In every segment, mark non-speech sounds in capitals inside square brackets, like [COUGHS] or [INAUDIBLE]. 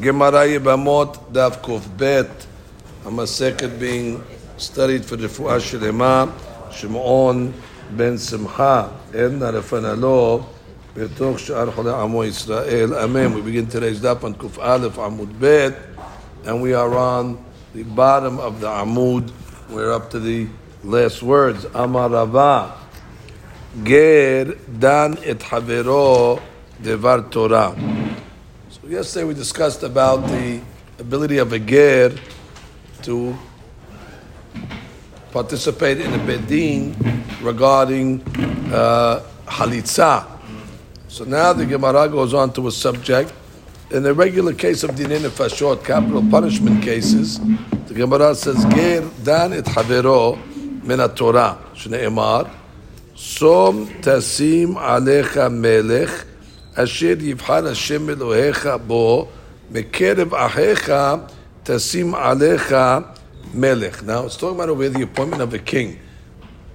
Gemara Yibamot Daf Kuf Bet. second being studied for the Refuah Shlema, Shimon Ben Simcha, Edna Refanalo, בתוך שאר חולי עמו ישראל. Amen. We begin today's daf on Kuf Aleph Amud Bet, and we are on the bottom of the Amud. We're up to the last words. Amarava. Ger Dan Et Havero Devar Torah yesterday we discussed about the ability of a ger to participate in a bedin regarding uh, halitza. So now the Gemara goes on to a subject. In the regular case of dinin fashot, capital punishment cases, the Gemara says, "Ger dan et havero min Torah." Shneimar, "Som tasim alecha melech asher yivchar Hashem Elohecha bo mekerev ahecha tasim alecha melech." Now it's talking about over the appointment of a king,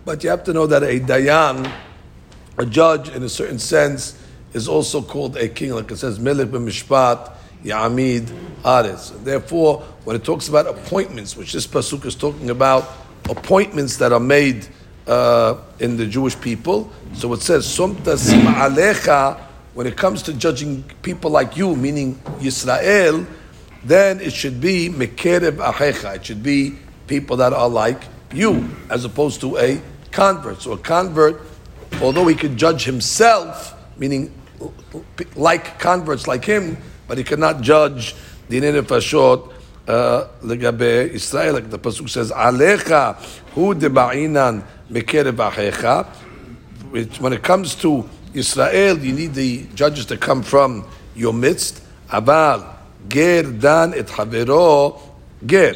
but you have to know that a dayan, a judge, in a certain sense is also called a king, like it says, Melech b'mishpat Yamid Ares. Therefore, when it talks about appointments, which this pasuk is talking about, appointments that are made uh, in the Jewish people, so it says, Som tasim alecha, when it comes to judging people like you, meaning Yisrael, then it should be mekerev ahecha. It should be people that are like you, as opposed to a convert. So a convert, although he could judge himself, meaning like converts like him, but he cannot judge dinin fashot uh, legabe Israel. Like the pasuk says, "Alecha hu deba'inan mekerev achecha." When it comes to Israel, you need the judges to come from your midst. Aval ger dan et havero ger.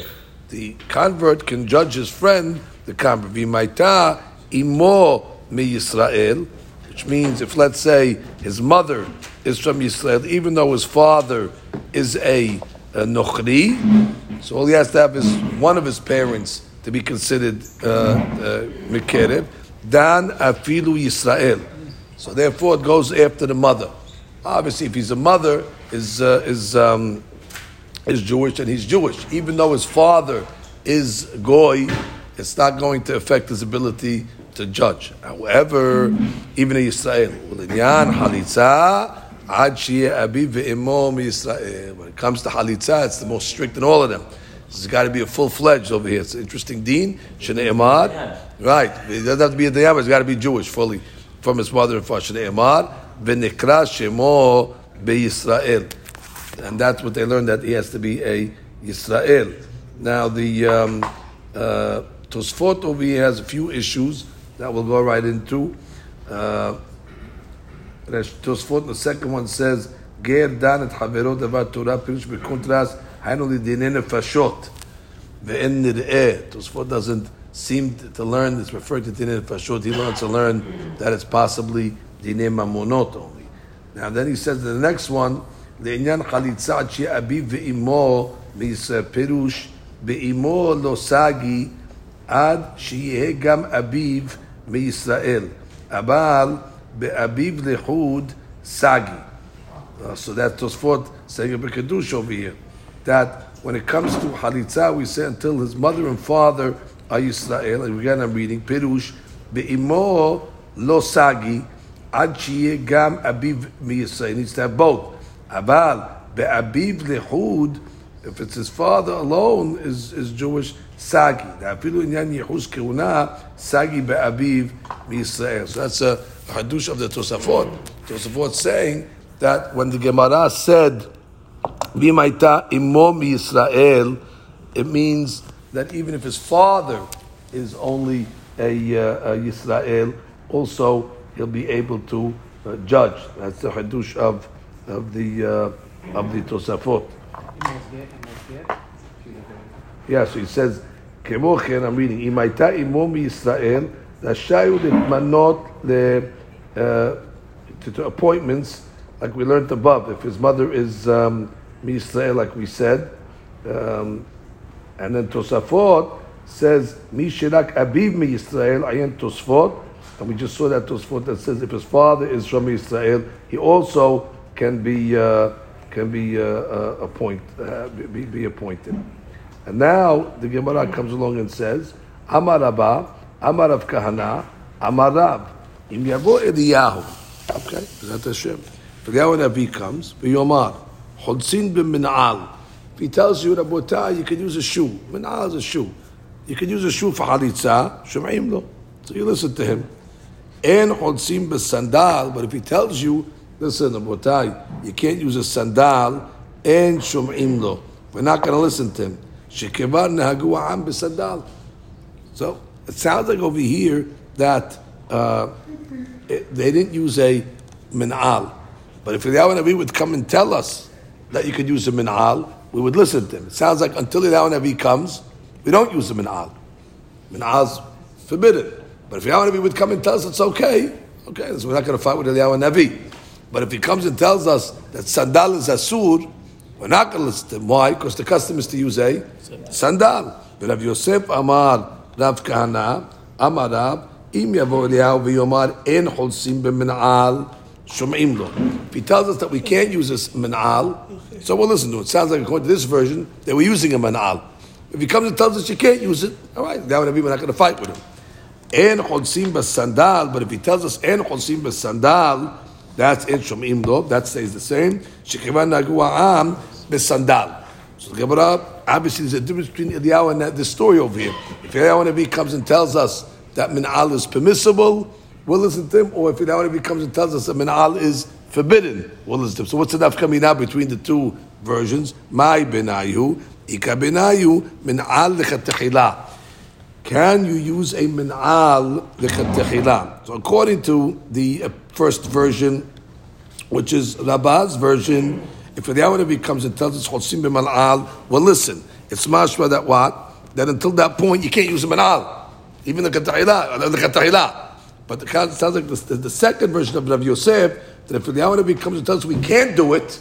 The convert can judge his friend, the convert. V'maita imo mi Yisrael which means if let's say his mother is from Yisrael, even though his father is a, a Nochri, so all he has to have is one of his parents to be considered uh, uh, Dan Afilu Yisrael. So therefore it goes after the mother. Obviously, if he's a mother, is, uh, is, um, is Jewish and he's Jewish. Even though his father is Goy, it's not going to affect his ability to judge. However, even in Israel, halitza, When it comes to halitza, it's the most strict in all of them. This has got to be a full fledged over here. It's an interesting. Shneimar, right? It doesn't have to be a diyam. It's got to be Jewish fully from his mother and father. Shneimar v'nikra shemo beYisrael, and that's what they learned that he has to be a Yisrael. Now the um, uh, Tosfot over here has a few issues that we'll go right into. Uh, Tosfot, the second one says, Ger dan et davar Torah pirush b'kontras haynu lidinei nefashot ve'en nir'eh. Tosfot doesn't seem to learn, it's referred to dinei nefashot, he learns to learn that it's possibly dinei mamonot only. Now then he says the next one, לעניין חליצה עד שיהיה אביו ואימו מישראל פירוש באימו לא סגי עד שיהיה גם אביו מישראל. אבל באביב לחוד סגי. So that Tosfot saying a Bekadush over here. That when it comes to Halitza, we say until his mother and father are Yisrael. And again, I'm reading Pirush. Be'imo lo sagi shiye gam abiv miyisrael. needs to have both. Aval be'abiv lehud, if it's his father alone is, is Jewish, sagi. Afilu inyan yehus keuna sagi be'aviv miYisrael. So that's a hadush of the Tosafot. Tosafot saying that when the Gemara said "Bimaita imo miYisrael," it means that even if his father is only a, uh, a Yisrael, also he'll be able to uh, judge. That's the hadush of of the uh, of the Tosafot. Yeah, so he says, "Kemochen." I'm reading. Im hayta Yisrael. miYisrael, rashayu le uh, to appointments, like we learned above. If his mother is um, like we said. Um, and then Tosafot says, Mi shirak abiv mi Yisrael, ayin Tosfot, and we just saw that Tosfot that says if his father is from Israel, he also can be uh, can be uh, uh, appoint, uh, be, be appointed. And now the Gemara comes along and says, Amar Abba, Amar Rav Kahana, Amar Rab, Im Yavo Eliyahu. Okay, that Hashem. Eliyahu Nabi comes, V'yomar, Chodsin b'min'al. He tells you, Rabotai, you can use a shoe. Min'al is a shoe. You can use a shoe for halitza, shum'im lo. So you listen to him. En chodsim sandal. but if he tells you, listen, Rabotai, you can't use a sandal, en shum'im lo. We're not going to listen to him. Shekevar nehagu am b'sandal. So it sounds like over here that uh, it, they didn't use a min'al. But if Eliyahu Nabi would come and tell us that you could use a min'al, we would listen to him. It sounds like until Eliyahu Nabi comes, we don't use a min'al. Min'al's forbidden. But if Eliyahu Nabi would come and tell us it's okay, okay, so we're not going to fight with Eliyahu Nabi. But if he comes and tells us that sandal is asur, we're not going to listen to him. Why? Because the custom is to use a sandal. But Rav Yosef Amar Rav Kahana Amar Rav Im Yavo Eliyahu v'Yomar En Holsim b'Min'al Lo. If he tells us that we can't use this Min'al, so we'll listen to it. Sounds like according to this version, they were using a Min'al. If he comes and tells us you can't use it, all right, that would be we're not going to fight with him. En Holsim b'Sandal, but if he tells us En Holsim b'Sandal, that's in Shum'im Lo, that stays the same. Shekivan Nagu Am b'Sandal. So the Gemara, obviously there's a difference between Eliyahu and this story over here. If Eliyahu comes and tells us that Min'al is permissible, we'll listen to him, or if Eliyahu Nabi comes and tells us that Min'al is forbidden, we'll listen to him. So what's coming out between the two versions? My benayu, ika benayu, Min'al lechatechila. Can you use a Min'al lechatechila? So according to the uh, first version, which is Rabba's version, if the Nabi comes and tells us Chosim b'mal'al, well, listen, it's mashma that what? That until that point, you can't use a mal'al. Even the katahila, the katahila. But the sounds like the, the, second version of Rav Yosef, that if the Nabi comes and tells us we can't do it,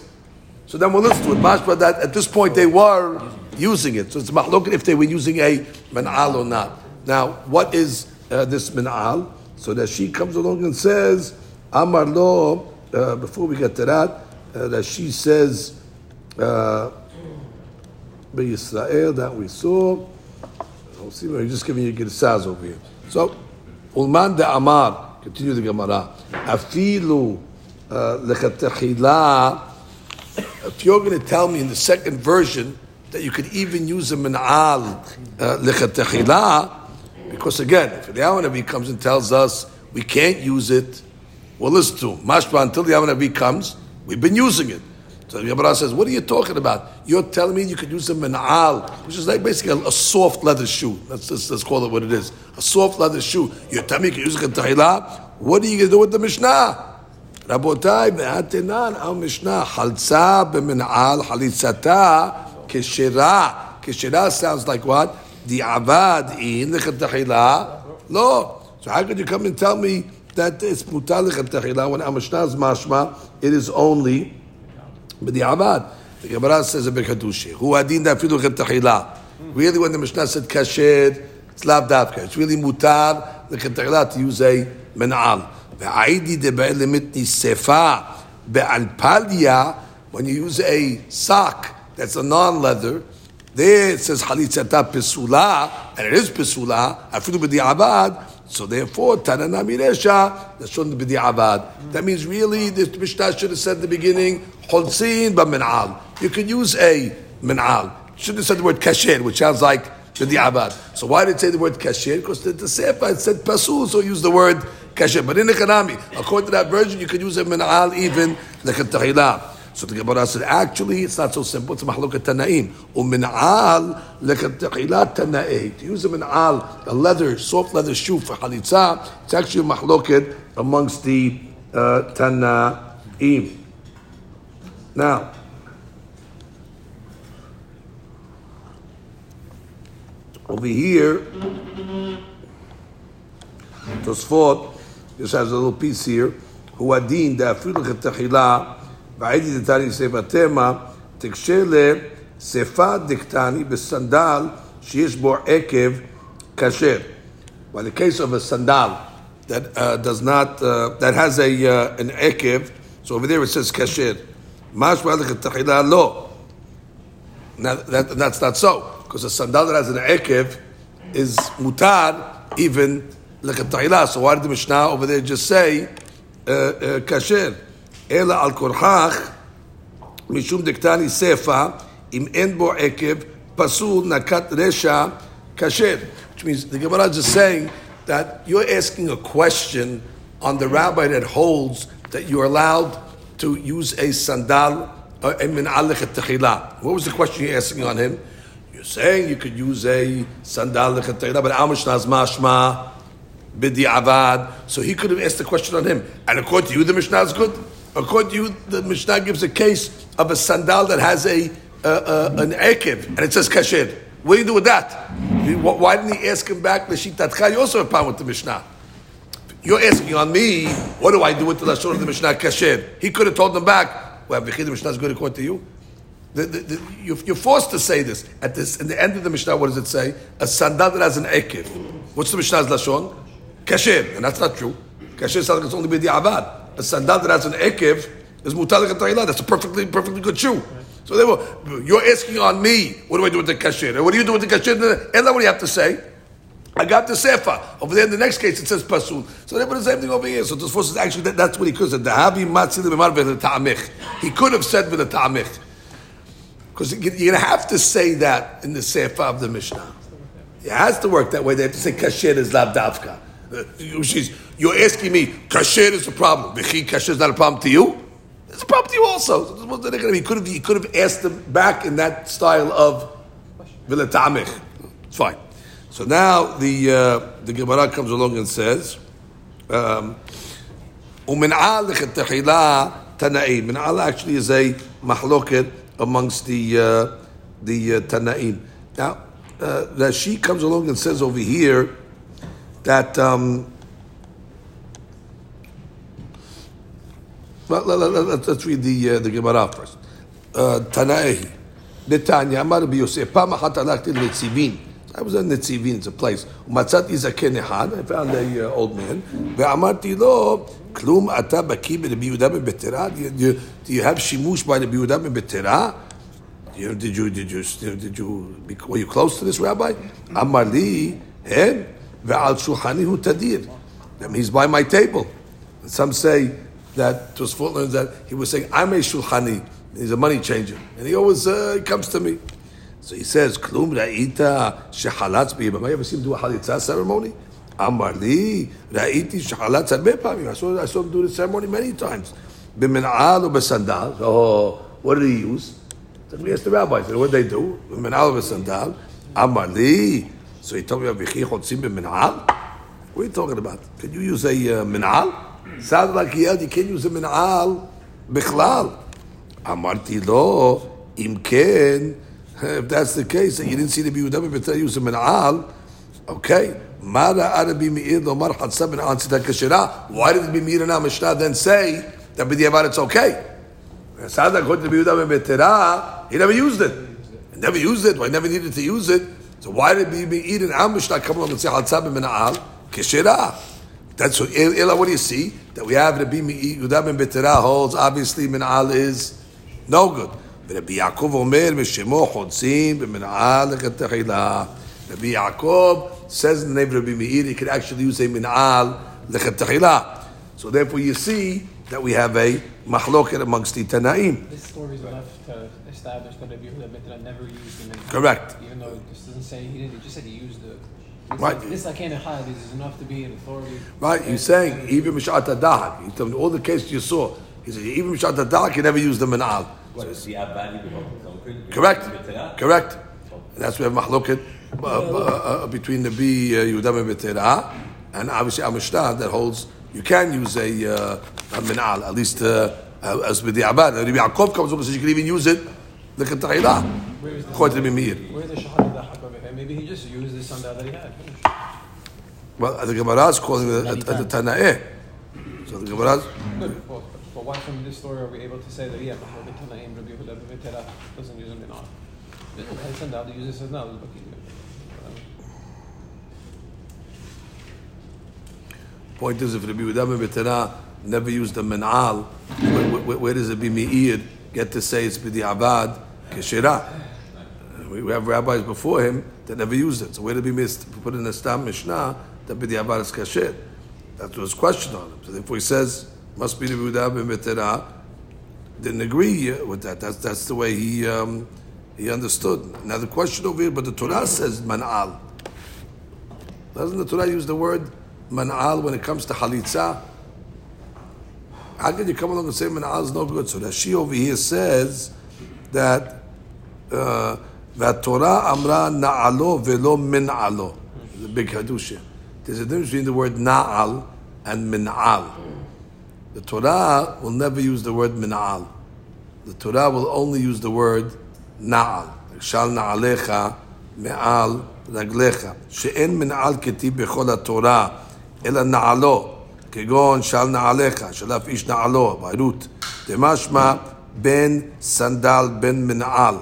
so then we'll listen to it. Mashma that at this point they were using it. So it's mahloket if they were using a man'al or not. Now, what is uh, this man'al? So that she comes along and says, Amar lo, uh, before we get to that, uh, that she says, uh, Israel that we saw. I'll see, we're just giving you a Girsaz over here. So, Ulman de Amar, continue the Gemara. Afilu uh, lechatechila. If you're going to tell me in the second version that you could even use a min'al uh, lechatechila, because again, if the Nabi comes and tells us we can't use it, well, listen to him. Mashba until the Nabi comes, We've been using it. So the Gemara says, "What are you talking about? You're telling me you could use a min'al, which is like basically a, a soft leather shoe. Let's, let's, call it what it is: a soft leather shoe. You're telling me you can use in tahila? What are you going to do with the Mishnah? Rabotai be'atenan al Mishnah halza b'min'al halitzata keshira. Keshira sounds like what? The avad in the tahila. No. So how could you come and tell me? that it's mutalich al when Mishnah's mashma, it is only b'di'avad. Mm. The Gemara says a bekadushi. Hu adin da filu chetachila. Really, when the Mishnah said kasher, it's lav davka. It's really mutar the chetachila to use a men'al. Ve'aidi de be'elemitni sefa be'alpalia. When you use a sock that's a non-leather, there it says halitzata pesula, and it is pesula. Afilu b'di'avad. So therefore, Tanana Miresha, Lashon Abad. That means really, the Mishnah should have said at the beginning, Holzin B'min'al. You could use a min'al. Should have said the word kasher, which sounds like B'di'avad. So why did it say the word kasher? Because the, the Sefer said pasul, so use the word kasher. But in the Kanami, according to that version, you could use a min'al even like a tahilah. So the Gemara said, actually, it's not so simple. It's a mahlukat tanaim. Umin'al lekatchilat tana'eh. To use a min'al, a leather, soft leather shoe for halitza, it's actually mahlukat amongst the uh, tanaim. Now, over here, Tosfot, this has a little piece here. Huadin da afilu chetachila והייתי דתני סבתמה, תקשה לשפה דקטני בסנדל שיש בו עקב כשר. But in the case of a sandal that uh, does not, uh, that has a uh, an ekev, so over there it says kasher. Mashma lechatchila lo. Now that, that's not so because a sandal that has an ekev is mutar even lechatchila. So why did the Mishnah over there just say kasher? Ela al korhach mishum dektani sefa im en bo ekev pasul nakat resha kasher. Which means the Gemara is just saying that you're asking a question on the rabbi that holds that you're allowed to use a sandal uh, a lechatchila. What was the question you're asking on him? You're saying you could use a sandal lechatchila, but Amish mashma bidi avad. So he could have asked the question on him. And according to you, the Mishnah is good. According to you, the Mishnah gives a case of a sandal that has a uh, uh, an ekev and it says kasher. What do you do with that? Why didn't he ask him back? You also have a problem with the Mishnah. You're asking on me, what do I do with the lashon of the Mishnah kasher? He could have told them back. Well, the Mishnah is good according to you. The, the, the, you're, you're, forced to say this at this in the end of the Mishnah. What does it say? A sandal that has an ekev. What's the Mishnah's lashon? Kasher, and that's not true. Kasher sounds like it's only the b'di'avad. A sandal that has an ekev is mutalik That's a perfectly perfectly good shoe. So therefore, you're asking on me, what do I do with the kasher? And what do you do with the kasher? And then what you have to say? I got the sefer. Over there in the next case it says pasul. So they put the same thing over here. So this force is actually that, that's what he could have said. The havi matzil He could have said with ta'amich. Because you're going to have to say that in the sefer of the Mishnah. It has to work that way. They have to say kasher is lav davka. Uh, you're asking me, kasher is a problem. Kasher is not a problem to you? It's a problem to you also. So he could have he could have asked them back in that style of vilatamich. It's fine. So now the uh, the Gemara comes along and says, um, "Umin'al lechetechila tanaim." Min'al actually is a mahloket amongst the uh, the uh, tanaim. Now, uh, that she comes along and says over here that. Um, Let, let, let, let's read the uh, the Gemara first. Tanaehi, Netanya, Amar Yosef, Pam Achat Alakti Netzivin. I was in Netzivin, it's a place. I found a uh, old man. Ben Betera. Do you have shimush by Rabbi Yehuda ben Betera? Did you did you did you were you close to this rabbi? Amar li hen ve'al shulchani hu tadir. Means by my table. Some say that Tosfot learns that he was saying, I'm a shulchani. He's a money changer. And he always uh, comes to me. So he says, Klum ra'ita shehalatz b'yibam. I ever seen him do a halitza ceremony? Amar li ra'iti shehalatz arbeh I saw, him do the ceremony many times. B'min'al or b'sandal. Oh, what did he use? So we asked the rabbis, what did they do? B'min'al or b'sandal. Amar li. So he told me, Avichi chotzim b'min'al? What are you talking about? Can you use a uh, min'al? Sounds like he yelled, you can't use a min'al bichlal. Amarti lo, im ken, if that's the case, that you didn't see the Yehuda Betel use a min'al, okay. Why did the Meir and Mishnah then say that b'diavad it's okay? Sounds like according to Yehuda Betera, he never used it. He never used it. Well, he never needed to use it. So why did Meir and Mishnah come along and say Hatzah bin Min'al Kashira? That's what, Ela, what do you see? That we have Rabbi Yehuda ben holds, obviously Min'al is no good. Rabbi Yaakov Omer, Meshemo Chodzim, Min'al Lechatechila. Rabbi Yaakov says in the name of Rabbi Meir, he could actually use a Min'al Lechatechila. So therefore you see that we have a mahloket amongst the Tanaim. This story is enough to establish that Rabbi Yehuda ben never used the Min'al. Correct. Even though this doesn't say he didn't, it just said he used the Right. This I can't hide. This is enough to be an authority. Right. He's saying even mishat. He me all the cases you saw. He said even mishat adahak, he never used the minal. Correct. Correct. And that's where mahloket uh, uh, uh, between the B uh, Yehuda Betera and obviously Amishta that holds you can use a, uh, a minal at least uh, uh as with the abad. Rabbi Yaakov comes over and says you can even use it. Look at the According to Mimir. Where's the shahad Maybe he just used the sandal that he had. Finished. Well, the Gemara is calling it a, a, a Tana'eh. So the Gemara is... Why from this story are we able to say that, yeah, the Tana'im, Rabbi Yehuda doesn't use them in all? Sandal, he uses sandal. Point is, if Rabbi Yehuda never used the men'al, where, where, where does it be me'ir get to say it's b'di'avad keshira. We have rabbis before him that never used it. So where did we miss put in the Stam Mishnah that b'di'avad is kasher? That was question on him. So therefore he says must be the Buddha ben. Didn't agree with that. That's that's the way he um, he understood. Now the question over here, but the Torah says man'al. Doesn't the Torah use the word man'al when it comes to halitza? How can you come along and say man'al is no good? So Rashi over here says that uh, that Torah amra na'alo velo min'alo. The big hadush. There's a difference between the word na'al and min'al. The Torah will never use the word min'al. The Torah will only use the word na'al. shal na'alecha me'al רגליך, שאין מנעל כתיב בכל התורה, אלא נעלו, כגון של נעליך, של אף איש נעלו, בעירות. דמשמע בין סנדל, בין מנעל.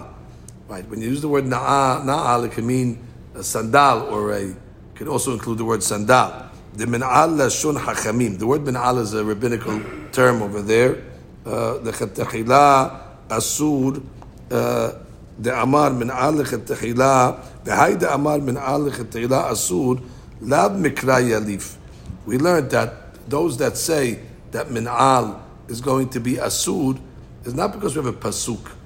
Right, when you use the word na'al, na'al, it can mean a sandal or a, it can also include the word sandal. The min'al lashon hachamim. The word min'al is a rabbinical term over there. Uh, the chetachila asur, the amar min'al lechetachila, the amar min'al lechetachila asur, lab mikra yalif. We learned that those that say that min'al is going to be asur is not because we have a pasuk.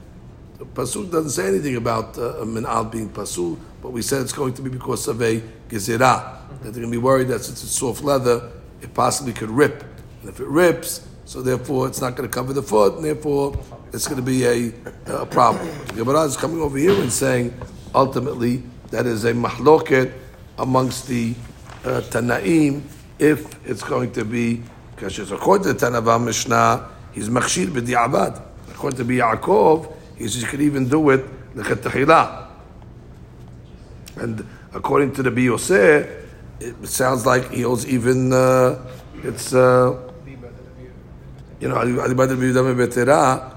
The pasuk doesn't say anything about uh, min'al being pasul, but we said it's going to be because of a gezerah. That they're going to be worried that since it's soft leather, it possibly could rip. And if it rips, so therefore it's not going to cover the foot, and therefore it's going to be a, a problem. Gemara is coming over here and saying ultimately that is a mahloket amongst the uh, Tanaim if it's going to be kasher. According to Tanava Mishnah, he's machshir b'di'avad. According to Yaakov, he says you could even do it l'chetachila. And according to the Biyoseh, it sounds like he holds even uh, it's uh, you know alibad b'yudam betera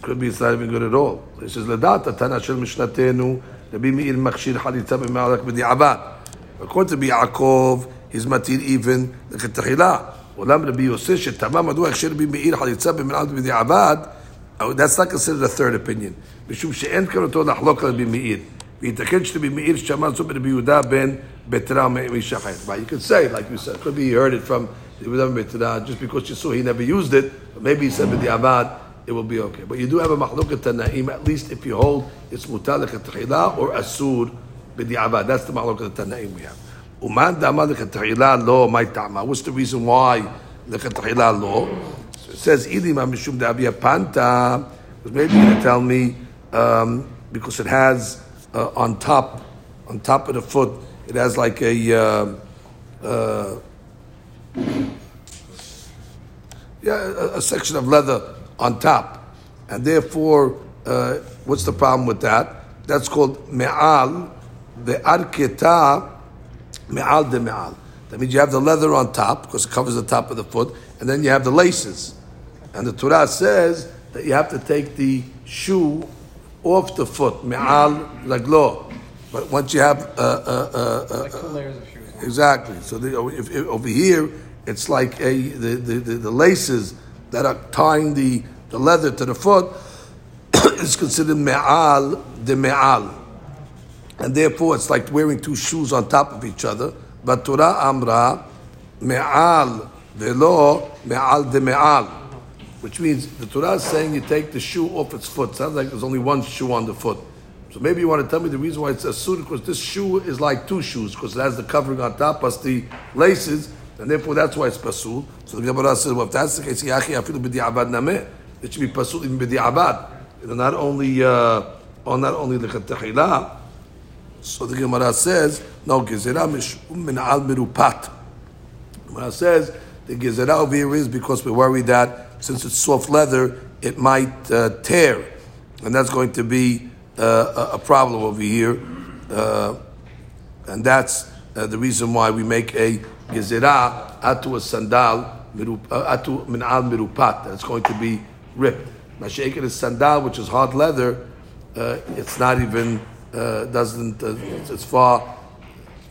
could be it's not even good at all. He says ledata tana shel mishnatenu Rabbi Meir machshir halitza b'malak b'di'avad. According to Yaakov, he's matir even l'chetachila. עולם רבי יוסף שטמא מדוע הכשר רבי מאיר חליצה במנהל בדיעבד, that's not considered a third opinion. משום שאין כוונתו לחלוק על רבי מאיר. ויתקן שרבי מאיר שמע זאת ברבי יהודה בן בתרה מאישה אחרת. But you could say, like you said, could be he heard it from Yehuda ben Betera, just because you saw he never used it, but maybe he said b'di'avad, it will be okay. But you do have a mahlukat tanaim, at least if you hold it's mutalek at or asur b'di'avad. That's the mahlukat tanaim we have. Uman dama lechatchila lo my tama. What's the reason why lechatchila lo? It says ilima mishum da'avia panta. Because maybe you're going to tell me um, because it has uh, on top, on top of the foot, it has like a uh, uh, yeah, a, a, section of leather on top, and therefore, uh, what's the problem with that? That's called me'al, the arketa me'al de me'al. That means you have the leather on top because it covers the top of the foot, and then you have the laces. And the Torah says that you have to take the shoe off the foot, me'al raglo. But once you have uh, uh, uh, Like two layers of shoes. exactly, so the, if, if, over here it's like a the, the, the, the laces that are tying the, the leather to the foot [COUGHS] is considered me'al de me'al, and therefore it's like wearing two shoes on top of each other. But Torah amra me'al velo me'al de me'al, which means the Torah is saying you take the shoe off its foot. Sounds like there's only one shoe on the foot. So maybe you want to tell me the reason why it's a suit because this shoe is like two shoes because it has the covering on top plus the laces, and therefore that's why it's pasul. So the Gemara says, well, if that's the case, yachi afilu b'di'abad nameh, it should be pasul even b'di'abad. And not only, uh, on not only the chetachila. So the Gemara says, no, gezerah mishum min al mirupat. Gemara says the gezerah over here is because we're worried that since it's soft leather, it might uh, tear, and that's going to be uh, a, problem over here, uh, and that's uh, the reason why we make a gezerah atu a sandal uh, atu min mirupat. That's going to be ripped. Mashayik is sandal, which is hard leather. Uh, it's not even doesn't it's, it's far.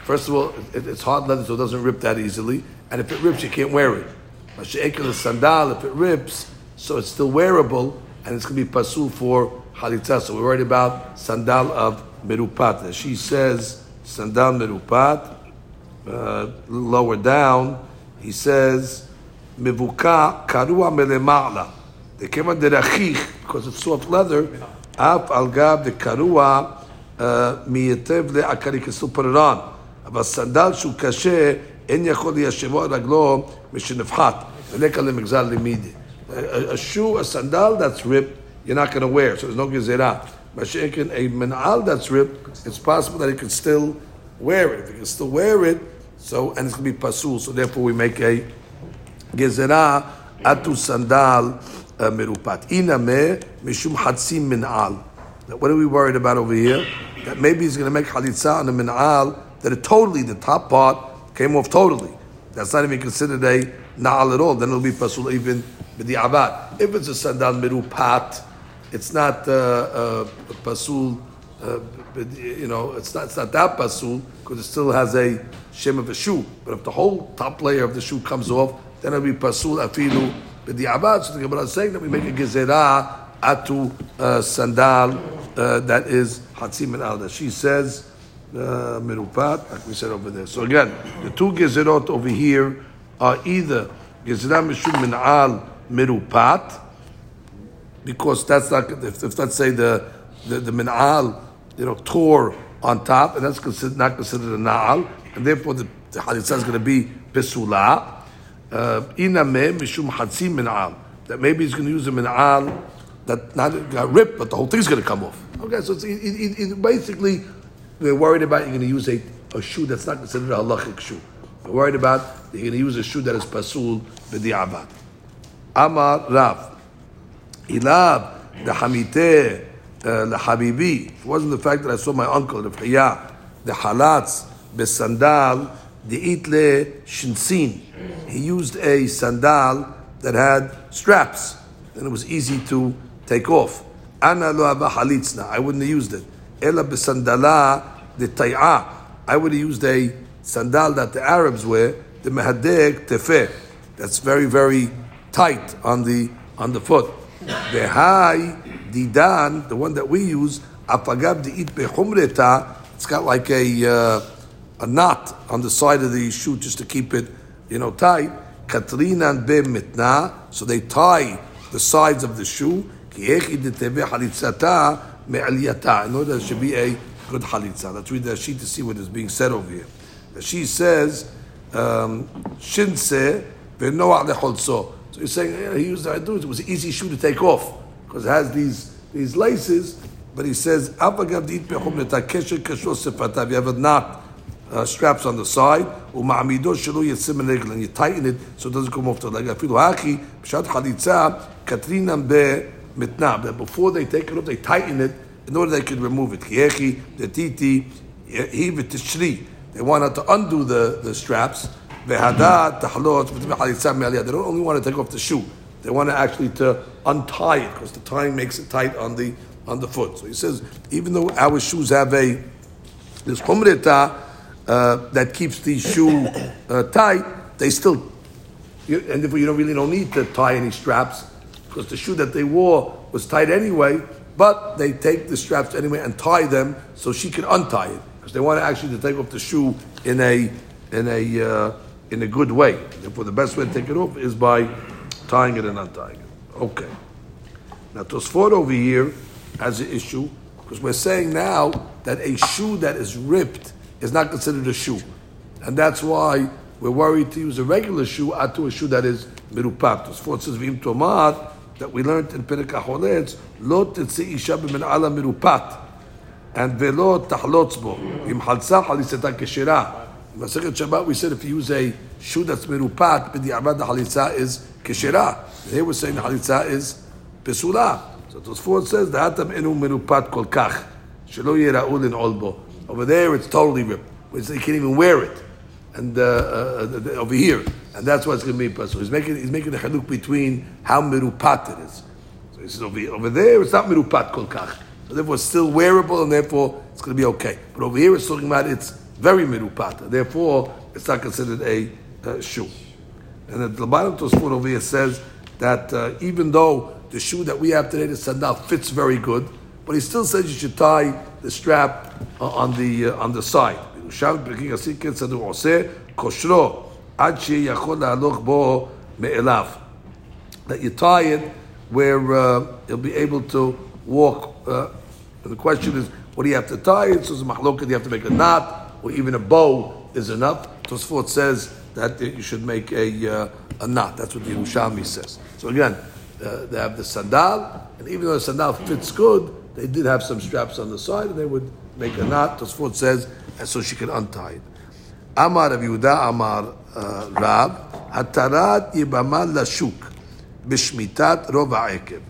First of all, it, it's hard leather, so it doesn't rip that easily. And if it rips, you can't wear it. Mashiach the sandal, if it rips, so it's still wearable and it's going to be pasul for halitza. So we're worried about sandal of merupat. She says sandal merupat. Uh, lower down, he says mevuka karua melemala. They came under the because of soft leather. Af al gab the karua uh, miyetev leakari can still put it on. But sandal shu kashe אין יכול ליישבו על רגלו משנפחת. ולקה למגזר לימידי. A shoe, a sandal that's ripped, you're not going to wear, so there's no gezerah. But a menal that's ripped, it's possible that he could still wear it. If he can still wear it, so and it's going to be pasul, so therefore we make a gezerah atu sandal merupat. Iname mishum hatsim menal. What are we worried about over here? That maybe he's going to make halitza on the min'al that it totally, the top part came off totally. That's not even considered a na'al at all. Then it'll be pasul even the abad. If it's a sandal mirupat, it's not uh, uh, pasul. Uh, you know, it's not, it's not that pasul because it still has a shem of a shoe. But if the whole top layer of the shoe comes off, then it'll be pasul afilu abad. So the Gemara is saying that we make a gezerah atu uh, sandal uh, that is Hatzim and Alda. She says, uh, Merupat, like we said over there. So again, the two Gezerot over here are either Gezerah Mishum Min Al Merupat, because that's not, if, if let's say the, the, the Min'al, you know, tore on top, and that's considered, not considered a Na'al, and therefore the, the is going to be Pesula. Uh, Iname Mishum Hatzim Min'al. That maybe he's going to use a Min'al that not got ripped, but the whole thing's going to come off. Okay, so it's, it, it, it, basically we're worried about you're going to use a, a shoe that's not considered a halachic shoe. We're worried about you're going to use a shoe that is pasul b'di'avad. Amar Rav. Ilab the hamite uh, the habibi. It wasn't the fact that I saw my uncle the Hiyah, the halatz besandal the itle shinsin. He used a sandal that had straps, and it was easy to take off. Ana lo halitzna. I wouldn't have used it. Ela besandala the tai'a. I would used a sandal that the Arabs wear, the mehadeg tefeh. That's very, very tight on the on the foot. The high didan, the one that we use, afagab di'it behumreta. It's got like a uh, a knot on the side of the shoe just to keep it, you know, tight. Katrinan be mitna. So they tie the sides of the shoe. In order there should be a good halitza. Let's read the sheet to see what is being said over here. The she says, um, shinse v'noach lecholso. So he's saying, yeah, he used the idea, it was an easy shoe to take off because it has these, these laces. But he says, mm-hmm. you have a knot, uh, straps on the side, and you tighten it so it doesn't come off the leg. Before they take it off, they tighten it in order they could remove it. Kiechi, the titi, even tishri. They want to undo the, the straps. They don't only want to take off the shoe. They want to actually to untie it because the tying makes it tight on the on the foot. So he says, even though our shoes have a this chumreta uh, that keeps the shoe uh, tight, they still you, and therefore you don't really don't need to tie any straps because the shoe that they wore was tight anyway, but they take the straps anyway and tie them so she can untie it because they want actually to take off the shoe in a in a uh, in a good way. Therefore, the best way to take it off is by tying it and untying it. Okay. Now Tosfot over here has an issue because we're saying now that a shoe that is ripped is not considered a shoe, and that's why we're worried to use a regular shoe out to a shoe that is mirupat. Tosfot says v'im tomat that we learned in Perek HaCholetz, lo tetzi isha b'men'ala mirupat, and velo tahlotz bo, im halsa halisata keshera. In Masechet Shabbat, we said if you use a shoe that's mirupat, b'di'avad the halitza is keshera. Here we're saying the halitza is pesula. So Tosfot says, the da'atam enu mirupat kol kach, shelo yera'u in olbo. Over there, it's totally ripped. You can't even wear it. And uh, uh, over here, and that's what's going to be So he's making he's making the haluk between how mirupat it is. So he says over, over there it's not mirupat kol kach. So therefore it's still wearable and therefore it's going to be okay. But over here it's talking about it's very mirupat. Therefore it's not considered a uh, shoe. And the bottom Tosfot over here says that uh, even though the shoe that we have today, the sandal, fits very good, but he still says you should tie the strap uh, on the uh, on the side. That you tie it where uh, you'll be able to walk. Uh, the question is, what do you have to tie it? So it's you have to make a knot, or even a bow is enough. Tosfot says that you should make a, uh, a knot. That's what the Yerushalmi says. So again, uh, they have the sandal, and even though the sandal fits good, they did have some straps on the side, and they would make a knot. Tosfot says, and so she can untie it. Amar Rav Yehuda Amar Rab, Hatarat Yibama Lashuk, Bishmitat Rova Ekev.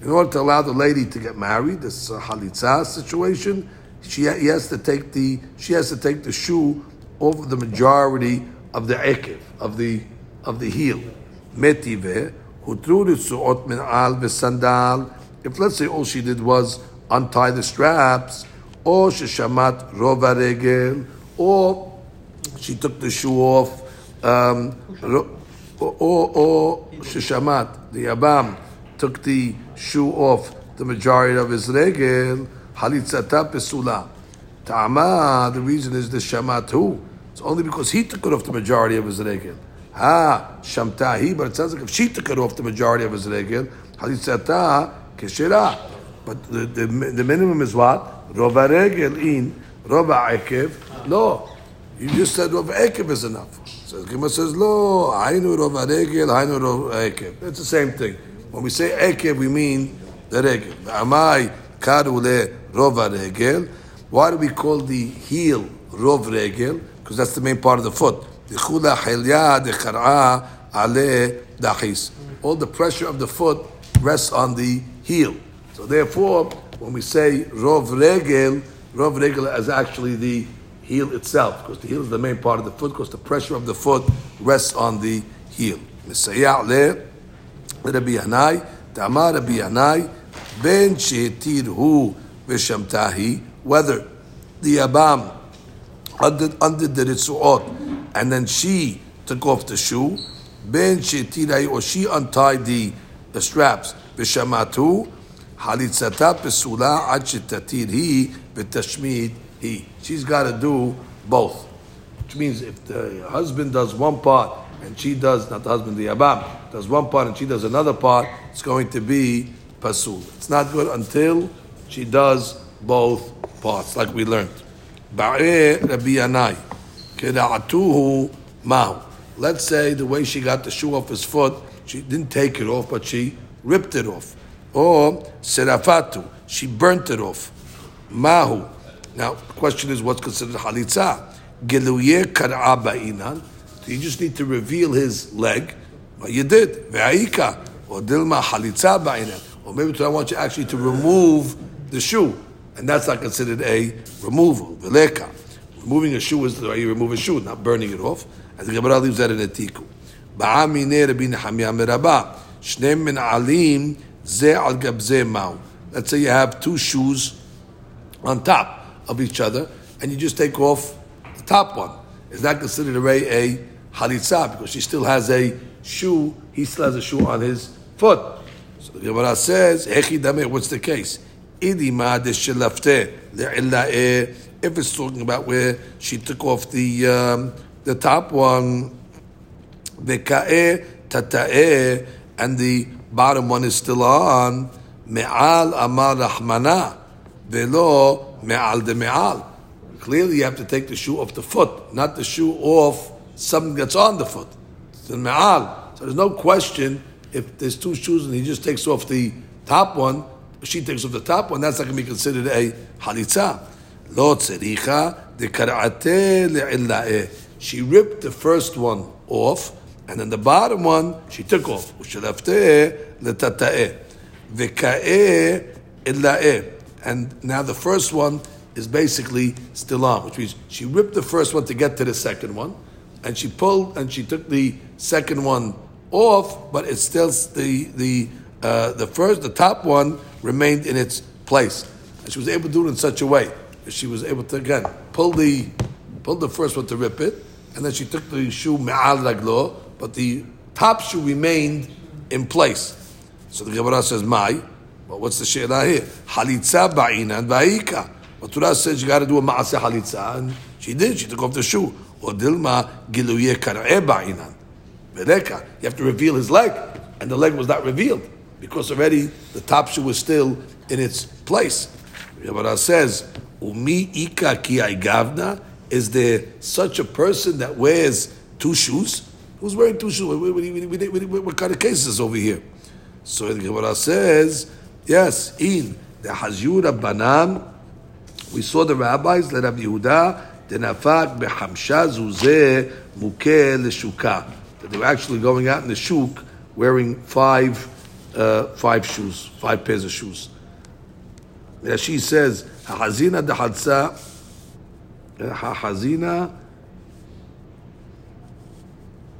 In order to allow the lady to get married, this uh, halitza situation, she he has to take the she has to take the shoe over the majority of the ekev of the of the heel. Metive suot min al sandal. If let's say all she did was untie the straps, or sheshamat rova regel, or she took the shoe off, um, or, or, sheshamat the abam took the shoe off the majority of his regel, halitzata pesula. Ta'ama, the reason is the shamat who? It's only because he took it off the majority of his regel. Ha, shamtahi, but it sounds like if she took it off the majority of his regel, halitzata keshira. But the, the, the minimum is what? Rova regel in, rova ekev. No, you just said rova ekev is enough. So the Gemara says, lo, hainu rova regel, hainu rova ekev. It's the same thing. When we say ekev, we mean the regel. Amai karu le rova regel. Why do we call the heel rov regel? Because that's the main part of the foot. The Chula Hilya, the Kar'a, Ale, Dachis. All the pressure of the foot rests on the heel. So therefore, when we say rov regel, rov regel is actually the heel itself, because the heel is the main part of the foot, because the pressure of the foot rests on the heel. Rabbi Yanai, Tamar Rabbi Yanai, Ben Shetirhu Vishamtahi, whether the Abam undid, undid the Ritzuot and then she took off the shoe, Ben Shetirai, or she untied the, the straps, Vishamatu, Halitzata Pesula Shetatir Hi, Vitashmid Hi. She's got to do both. Which means if the husband does one part and she does, not the husband, the Abam, does one part and she does another part, it's going to be pasul. It's not good until she does both parts, like we learned. Let's say the way she got the shoe off his foot, she didn't take it off, but she ripped it off. Or serafatu, she burnt it off. Mahu. Now, the question is what's considered halitza? Geluye kar'a ba'inan. You just need to reveal his leg. But you did. Ve'aika. Or dilma halitza ba'inan. Or maybe I want you actually to remove the shoe. And that's not considered a removal. Veleka. Removing a shoe is the way you remove a shoe, not burning it off. And the Gemara leaves that in a tiku. Ba'amine Rabbi Nehemiah meraba. Shneim min alim ze al gabze mau. Let's say you have two shoes on top of each other, and you just take off the top one. Is that considered a, a halitza because she still has a shoe, he still has a shoe on his foot. So the Gemara says, what's the case? If it's talking about where she took off the um, the top one, and the bottom one is still on, me'al amar rahmana, velo me'al de me'al. Clearly, you have to take the shoe off the foot, not the shoe off something that's on the foot. It's in me'al. So there's no question if there's two shoes and he just takes off the top one, she takes off the top one, that's not going to be considered a halitza. Lo tzericha de karate le'illa'eh. She ripped the first one off, and then the bottom one she took off. Ushelafteh letata'eh. Veka'eh illa'eh. And now the first one is basically still on, which means she ripped the first one to get to the second one and she pulled and she took the second one off, but it's still the the uh, the first the top one remained in its place, and she was able to do it in such a way that she was able to again pull the pull the first one to rip it, and then she took the shoe me'al raglo, but the top shoe remained in place. So the Gemara says, "My." But what's the she'lah here? Halitza ba'inan ba'ika. But Torah says you got to do a ma'aseh halitza, and she did. She took off the shoe. Or dilma giluye kar'e ba'inan. Vedeka. You have to reveal his leg, and the leg was not revealed because already the top shoe was still in its place. Gemara says, "Umi ika ki gavna." Is there such a person that wears two shoes? Who's wearing two shoes? What, what, what, what kind of case is over here? So the Gemara says, Yes, in the Hazura Banan, we saw the rabbis that Rabbi Yehuda denafat behamsha zuzeh mukeh leshuka. That they were actually going out in the shuk wearing five, uh, five shoes, five pairs of shoes. Rashi says, "Hahazina dehadsa, uh, hahazina."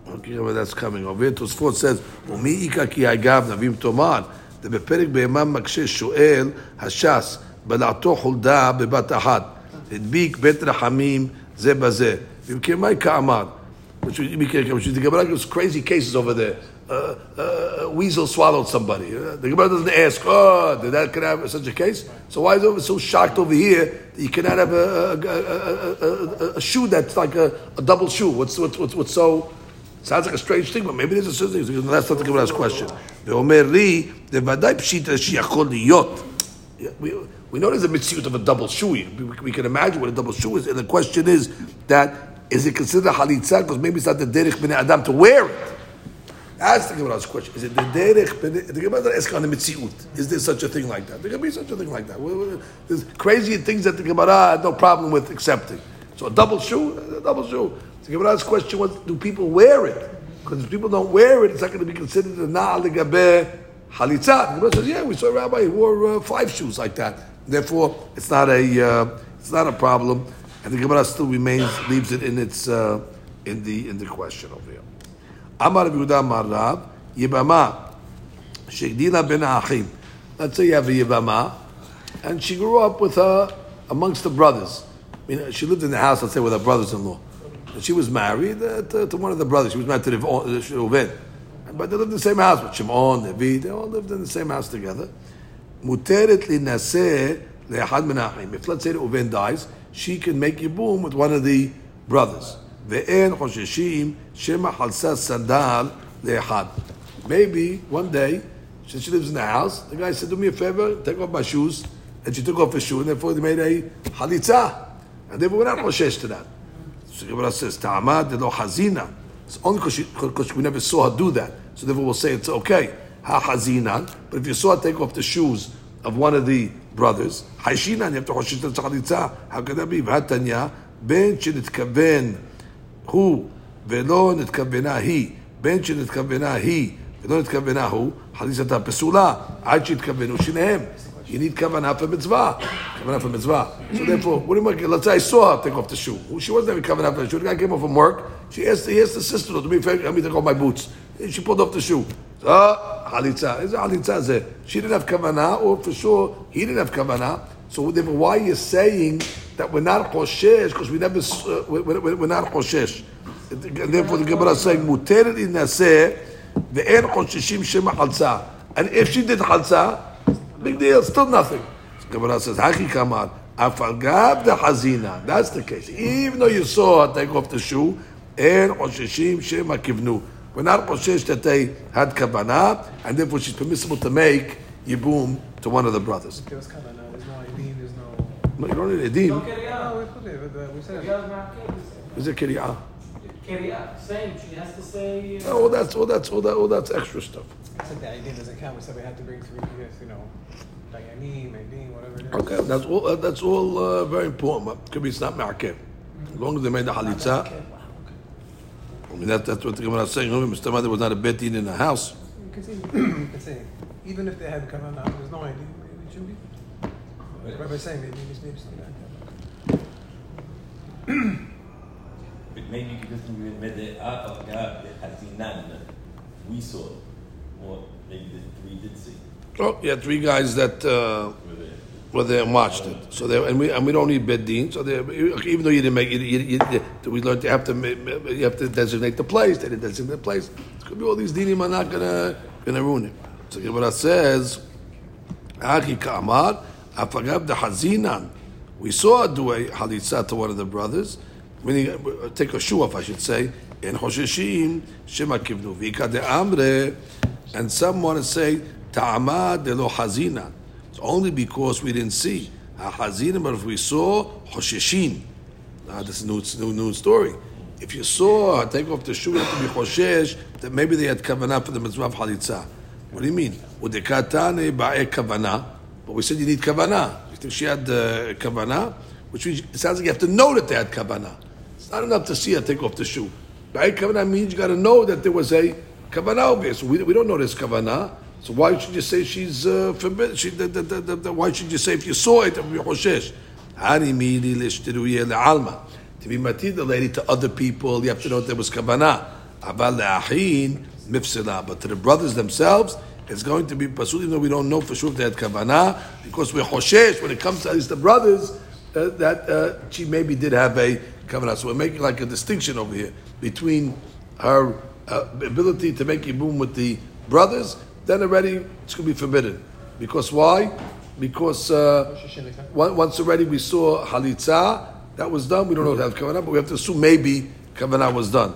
Okay, where that's coming. Over here, Tosfot says, "Umi ikaki agav navim toman." תאמר, ובפרק בהמה מקשה שואל הש"ס, בלעתו חולדה בבת אחת, הדביק בית רחמים זה בזה. ואם כן, מהי כאמר? Which the Gemara gives crazy cases over there. Uh, uh, a weasel swallowed somebody. Uh, the Gemara doesn't ask, oh, did that could have such a case? So why is it so shocked over here that you cannot have a, a, a, a shoe that's like a, double shoe? What's, what's, what's, what's so Sounds like a strange thing, but maybe there's a certain thing. That's not the Gemara's question. The Omer the Vadai Pshita Shiachol Liyot. We, we know there's a mitzvah of a double shoe. We, we, can imagine what a double shoe is, and the question is that is it considered halitza? Because maybe it's not the derech b'nei adam to wear it. That's the Gemara's question. Is it the derech? The Gemara doesn't ask on the mitziut. Is there such a thing like that? There can be such a thing like that. There's crazy things that the Gemara had no problem with accepting. So a double shoe, a double shoe. The Gemara's question was, do people wear it? Because if people don't wear it, it's not going to be considered a na'al halitza. The Gemara says, yeah, we saw a rabbi who wore uh, five shoes like that. Therefore, it's not a uh, it's not a problem, and the Gemara still remains leaves it in its uh, in the in the question over here. Amar Yehuda Marav Yibama Shegdila ben Achim. Let's say you have a Yibama, and she grew up with her amongst the brothers. I mean, she lived in the house, let's say, with her brothers-in-law. And she was married uh, to, to, one of the brothers. She was married to Reuven. But they lived in the same house with Shimon, Levi. They all lived in the same house together. Muteret linaseh le'achad menachim. If let's say Reuven dies, she can make yibum with one of the brothers. Ve'en chosheshim shema halsa sandal le'achad. Maybe one day, since she lives in the house, the guy said, "Do me a favor, take off my shoes." And she took off her shoe, and therefore they made a halitza. And they we're not choshesh to that. So the Gemara says, Ta'amad de lo hazina. It's only because we never saw her do that. So therefore we'll say it's okay. Ha hazina. But if you saw her take off the shoes of one of the brothers, haishinan, you have to hoshish the chalitza. How could that be? V'hatanya, ben שנתכוון הוא ולא נתכוונה היא, בין שנתכוונה היא ולא נתכוונה הוא, חליצתה פסולה, עד שהתכוונו שניהם. You need kavanah for mitzvah. Kavanah for mitzvah. So therefore, what do you mean? let's say I saw her take off the shoe. She wasn't having kavanah for the shoe. The guy came off from work. She asked, he asked the sister to me, let me take off my boots. She pulled off the shoe. So, halitza. Is halitza there? She didn't have kavanah, or for sure, he didn't have kavanah. So therefore, why are you saying that we're not choshesh? Because we never, uh, we're, we're not choshesh. Therefore, the Gemara is saying, muteret in naseh, ve'en chosheshim shema halza. And if she did halza, Big deal, still nothing. So Gemara says, Haki Kamar, Afalgab the Hazina. That's the case. Even though you saw her take off the shoe, En Oshishim Shema Kivnu. We're not Oshish that they had Kavanah, and therefore she's permissible to make Yibum to one of the brothers. There was Kavanah, there's no Edim, there's no... No, you don't need Edim. No, it, but uh, we said... Is it Kiriyah? Kiriyah, same, she has to say... Uh, oh, that's, oh, that's, oh, that, oh, that's extra stuff. I said the Edim doesn't count, we said we had to bring three, you know... Dayanim, Edim, whatever it is. Okay, that's all. Uh, that's all uh, very important. But could be it's not ma'akev. As long as they made the halitza. okay I mean, that, that's what the Gemara is saying. Mr. Mother was not a bet in the house. You can see, [CLEARS THROAT] you can see, even if they had come out, there's no idea. Maybe it shouldn't be. Rabbi saying maybe it's maybe something But maybe because we made the of God has none. We saw, or maybe the three did see. Oh, yeah, three guys that uh, were there and watched it. So they and we and we don't need bedin. So they, even though you didn't make it, you, you, we learned you have to you have to designate the place. They didn't designate the place. It could be all these dinim are not gonna gonna ruin it. So Gemara says, "Aki kamar afagav the hazinan." We saw do a halitza to one of the brothers, meaning uh, take a shoe off, I should say. In hosheshim shema kivnu vika de amre, and some want to say ta'amad de lo hazinan. It's only because we didn't see a hazinan, but if we saw hosheshin, now this is a new, new, new story. If you saw take off the shoe, you have to be choshesh that maybe they had kavanah for the mitzvah of halitza. What do you mean? Udekatane ba'e kavanah. But we said you need kavanah. You think she had uh, kavanah? Which means it sounds like you have to know that they had kavanah. It's not enough to see her take off the shoe. Ba'e kavanah means you got to know that there was a kavanah over here. So we, we don't know this kavanah. So why should you say she's uh, forbidden? She, the, the, the, the, why should you say if you saw it, be choshesh? To be matid the lady to other people, you have to know there was kavanah. But to the brothers themselves, it's going to be pasul, even though we don't know for sure if they had kavanah, because we're choshesh when it comes to at least the brothers, uh, that uh, she maybe did have a kavanah. So we're making like a distinction over here between her uh, ability to make yibum with the brothers, then already it's going to be forbidden. Because why? Because uh, once already we saw halitza, that was done. We don't know if that kavanah, but we have to assume maybe kavanah was done.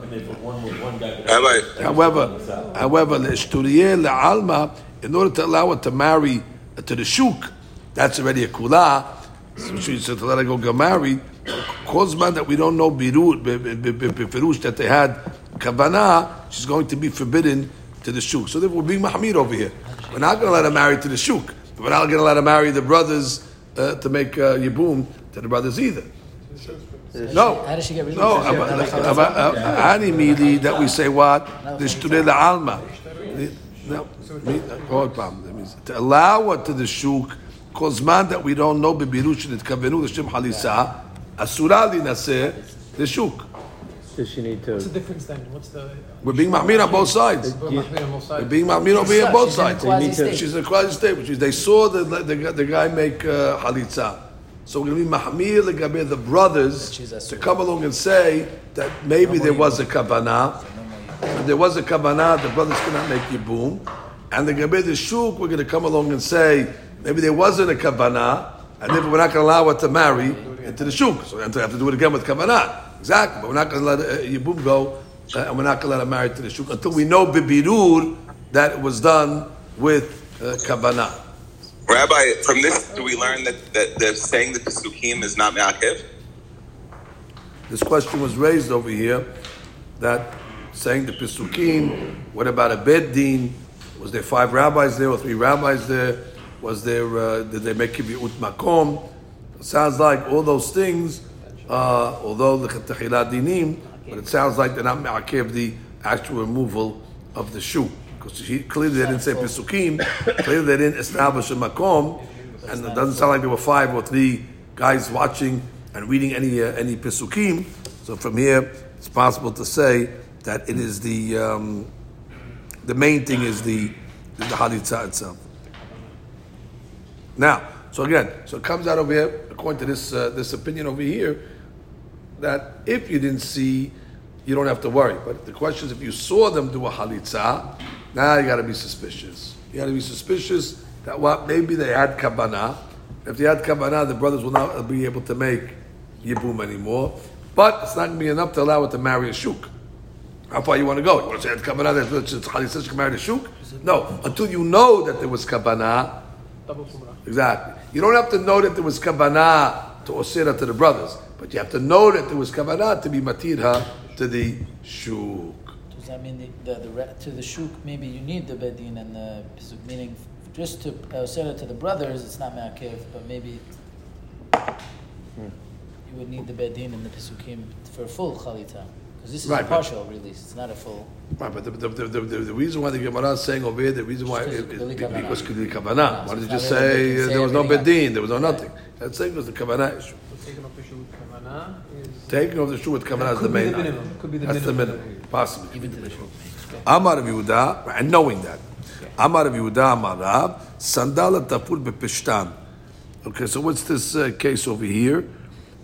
However, however, le'alma, in order to allow her to marry to the shuk, that's already a kula. So she said to let her go get married. Man that we don't know birut, befirush that they had kavanah, she's going to be forbidden to the shuk. So we're being mahmir over here. We're not going to let her marry to the shuk. We're not going to let her marry the brothers uh, to make uh, yibum to the brothers either. No. How does she get rid no, Ani mili that we say what? The shture la alma. No, to allow what to the shuk, kozman that we don't know bebirush that kavenu l'shem halisa, asura li naseh the shuk. Does she need to? What's the difference then? What's the? We're being mahmir on both sides. We're mahmir on both sides. We're being mahmir over here on both sides. She's in a quasi state, which is they saw the the, the guy make uh, halitza. So we're going to be mahmir legabe the brothers to come along and say that maybe there was a kavanah. If there was a kavanah, the brothers cannot make yibum. And the gabe the shuk, we're going to come along and say maybe there wasn't a kavanah, and therefore we're not going to allow her to marry into the shuk. So we have to do it again with kavanah. Exactly, but we're not going to let uh, yibum go, uh, and we're not going to let her marry to the shuk until we know bibirur that it was done with uh, kavanah. Rabbi, from this, do we learn that, that, that saying the Pesukim is not Me'akev? This question was raised over here that saying the Pesukim, what about a Bed Din? Was there five rabbis there or three rabbis there? Was there, uh, did they make Kibbut Makom? Sounds like all those things, uh, although the Chetachila Dinim, but it sounds like they're not Me'akev the actual removal of the shoe because clearly they didn't say Pesukim, clearly they didn't establish a Makom, and it doesn't sound like there were five or three guys watching and reading any uh, any Pesukim. So from here, it's possible to say that it is the um, the main thing is the the Halitza itself. Now, so again, so it comes out over here, according to this uh, this opinion over here, that if you didn't see, you don't have to worry. But the question is, if you saw them do a halitza, now you got to be suspicious. You got to be suspicious that what maybe they had kabana. If they had kabana, the brothers will not be able to make yibum anymore. But it's not going to be enough to allow it to marry a shuk. How far you want to go? You want to say it's kabana that Chalitza can marry a shuk? No, until you know that there was kabana. Exactly. You don't have to know that there was kabana to osira to the brothers, but you have to know that there was kabana to be matirha to the shuk. I mean, the, the, the to the shuk, maybe you need the bedin and the meaning just to uh, it to the brothers, it's not ma'akev, but maybe hmm. you would need the bedin and the pesukim for a full chalita. Because this is right, a partial release, it's not a full. Right, but the, the, the, the, the reason why the Gemara is saying over here, the reason why it, it, because Kili Kavanah. Why did you just say uh, there was no bedin, there was no nothing? That's saying was the Kavanah issue. Taking off the shoe with Kavanah is. Taking off the shoe with Kavanah is the main. Could be the That's minimum. the minimum. Possibly. Even to the Amar of Yehuda, and knowing that. Amar of Yehuda, Amar Rab, sandal tafur bepishtan. Okay, so what's this uh, case over here?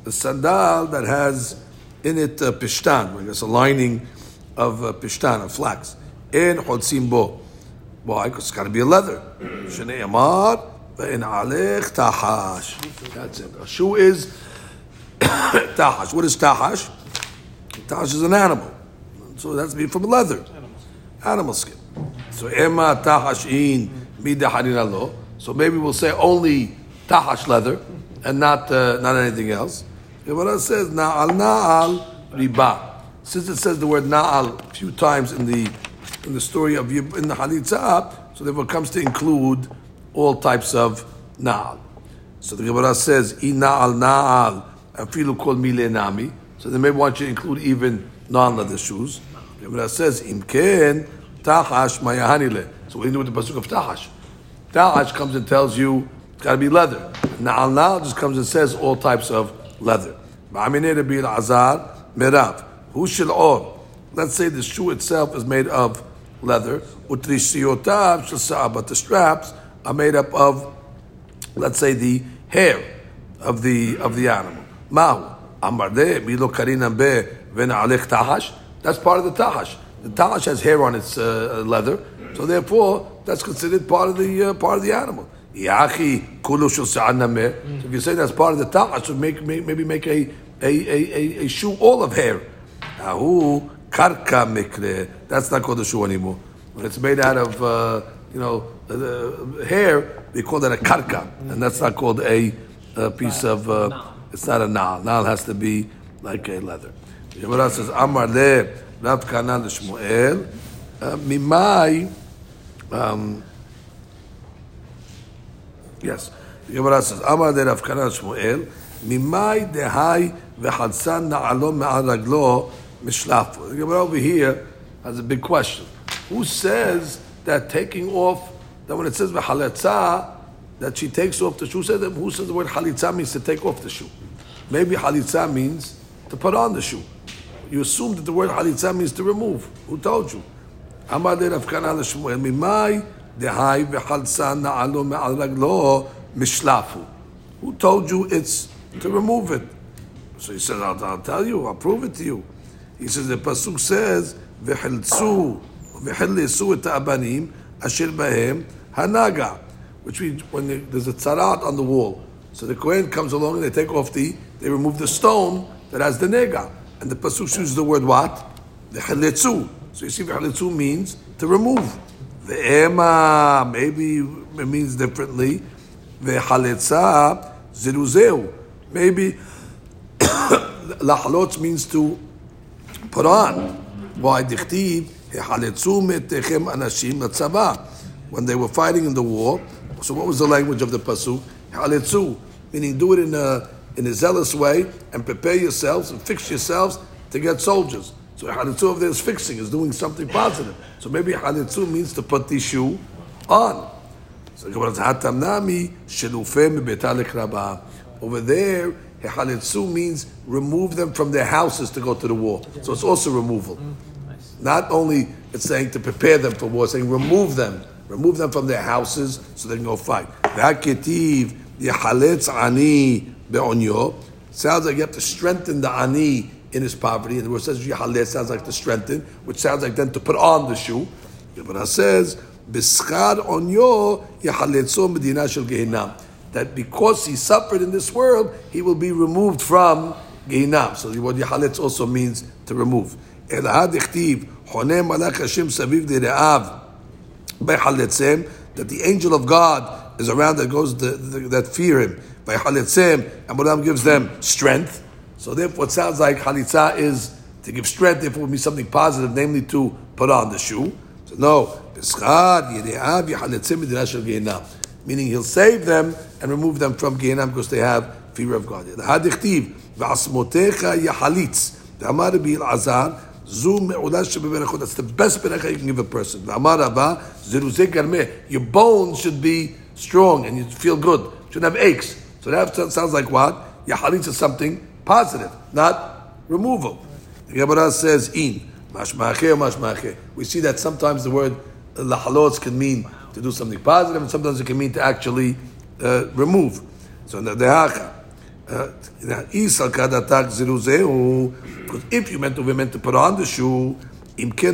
The sandal that has in it uh, pishtan, I guess a lining of uh, pishtan, of flax. In chodsim bo. Why? Because it's got to be a leather. [CLEARS THROAT] Shneimar ve'in alech tahash. That's it. A shoe is [COUGHS] tahash. What is tahash? Tahash is an animal. So that's be from leather. Animal skin. So ema tahash in midaharina lo. So maybe we'll say only tahash leather and not uh, not anything else. Gemara says na'al na'al riba. Since it says the word na'al a few times in the in the story of in the Halitzah, so therefore comes to include all types of na'al. So the Gemara says i na'al na'al afilu kol mile nami. So they may want you to include even non-leather shoes. The Gemara says im ken tahash mayahanile. So what do you do with the pasuk of tahash? Tahash comes and tells you it's got to be leather. Na'al na'al just comes and says all types of leather. Azar merav. Hu or. Let's say the shoe itself is made of leather. But the straps are made up of, let's say, the hair of the of the animal. Mahu. Amarde milo karinam be v'na'alech tahash. That's part of the tahash. The tahash has hair on its uh, leather, so therefore that's considered part of the uh, part of the animal. Yachi kulu So if you say that's part of the tahash, so make, make, maybe make a a, a, a, a shoe all of hair. Ahu karka mikre. That's not called a shoe anymore. When it's made out of uh, you know the hair, they call that a karka, and that's not called a, a piece of. Uh, it's not a nal. Nal has to be like a leather. The Gemara says Amar le Rav Kanan Shmuel uh, mimai. Yes, the Gemara says Amar le Rav Kanan Shmuel mimai dehai v'chadsan na'alo me'al raglo mishlafu. The Gemara over here has a big question. Who says that taking off that when it says v'haletza that she takes off the shoe? Says, that, who says the word halitza means to take off the shoe? Maybe halitza means to put on the shoe. You assume that the word halitza means to remove. Who told you? Amar de Rav Kana l'Shmuel mimai dehai v'chalsa na'alo me'al raglo mishlafu. Who told you it's to remove it? So he says, I'll, I'll tell you, I'll prove it to you. He says, the pasuk says, v'chiltzu v'chilisu et ha'abanim asher bahem hanaga. Which means when there's a tzarat on the wall. So the Kohen comes along and they take off the, they remove the stone that has the nega. And the pasuk uses the word what? The chalitzu. So you see, chalitzu means to remove. The ema maybe it means differently. The chalitza ziruzeu. Maybe [COUGHS] lahalot means to put on. Why dichtiv chalitzu metechem anashim latzava. When they were fighting in the war, so what was the language of the pasuk? Chalitzu, meaning do it in a in a zealous way and prepare yourselves and fix yourselves to get soldiers. So halitzu of there is fixing, is doing something positive. So maybe halitzu means to put the shoe on. So hatamnami Over there, halitzu means remove them from their houses to go to the war. So it's also removal. Not only it's saying to prepare them for war, saying remove them. Remove them from their houses so they can go fight. Sounds like you have to strengthen the ani in his poverty. And the word says yihalet sounds like to strengthen, which sounds like then to put on the shoe. It says bischad onyo yihaletzo medina shel gehinam. That because he suffered in this world, he will be removed from gehinam. So the word yihaletz also means to remove. Elahad ichtiv honem malach Hashem saviv de're'av be'haletzem that the angel of God is around that goes the, the, that fear him by halitzim, and Bolam gives them strength. So therefore, it sounds like halitza is to give strength. Therefore, it would be something positive, namely to put on the shoe. So no, meaning he'll save them and remove them from Gehenna because they have fear of God. The Hadichtiv v'asmotecha yahalitz. The Amar Rabbi Azar. That's the best beracha you can give a person. Your bones should be strong and you feel good. Shouldn't have aches. So that sounds like what? Yahalit is something positive, not removal. The Gemara says in mashma'acheh. We see that sometimes the word lahalos can mean to do something positive, and sometimes it can mean to actually uh, remove. So dehacha. Uh, because if you meant to, we meant to put on the shoe, if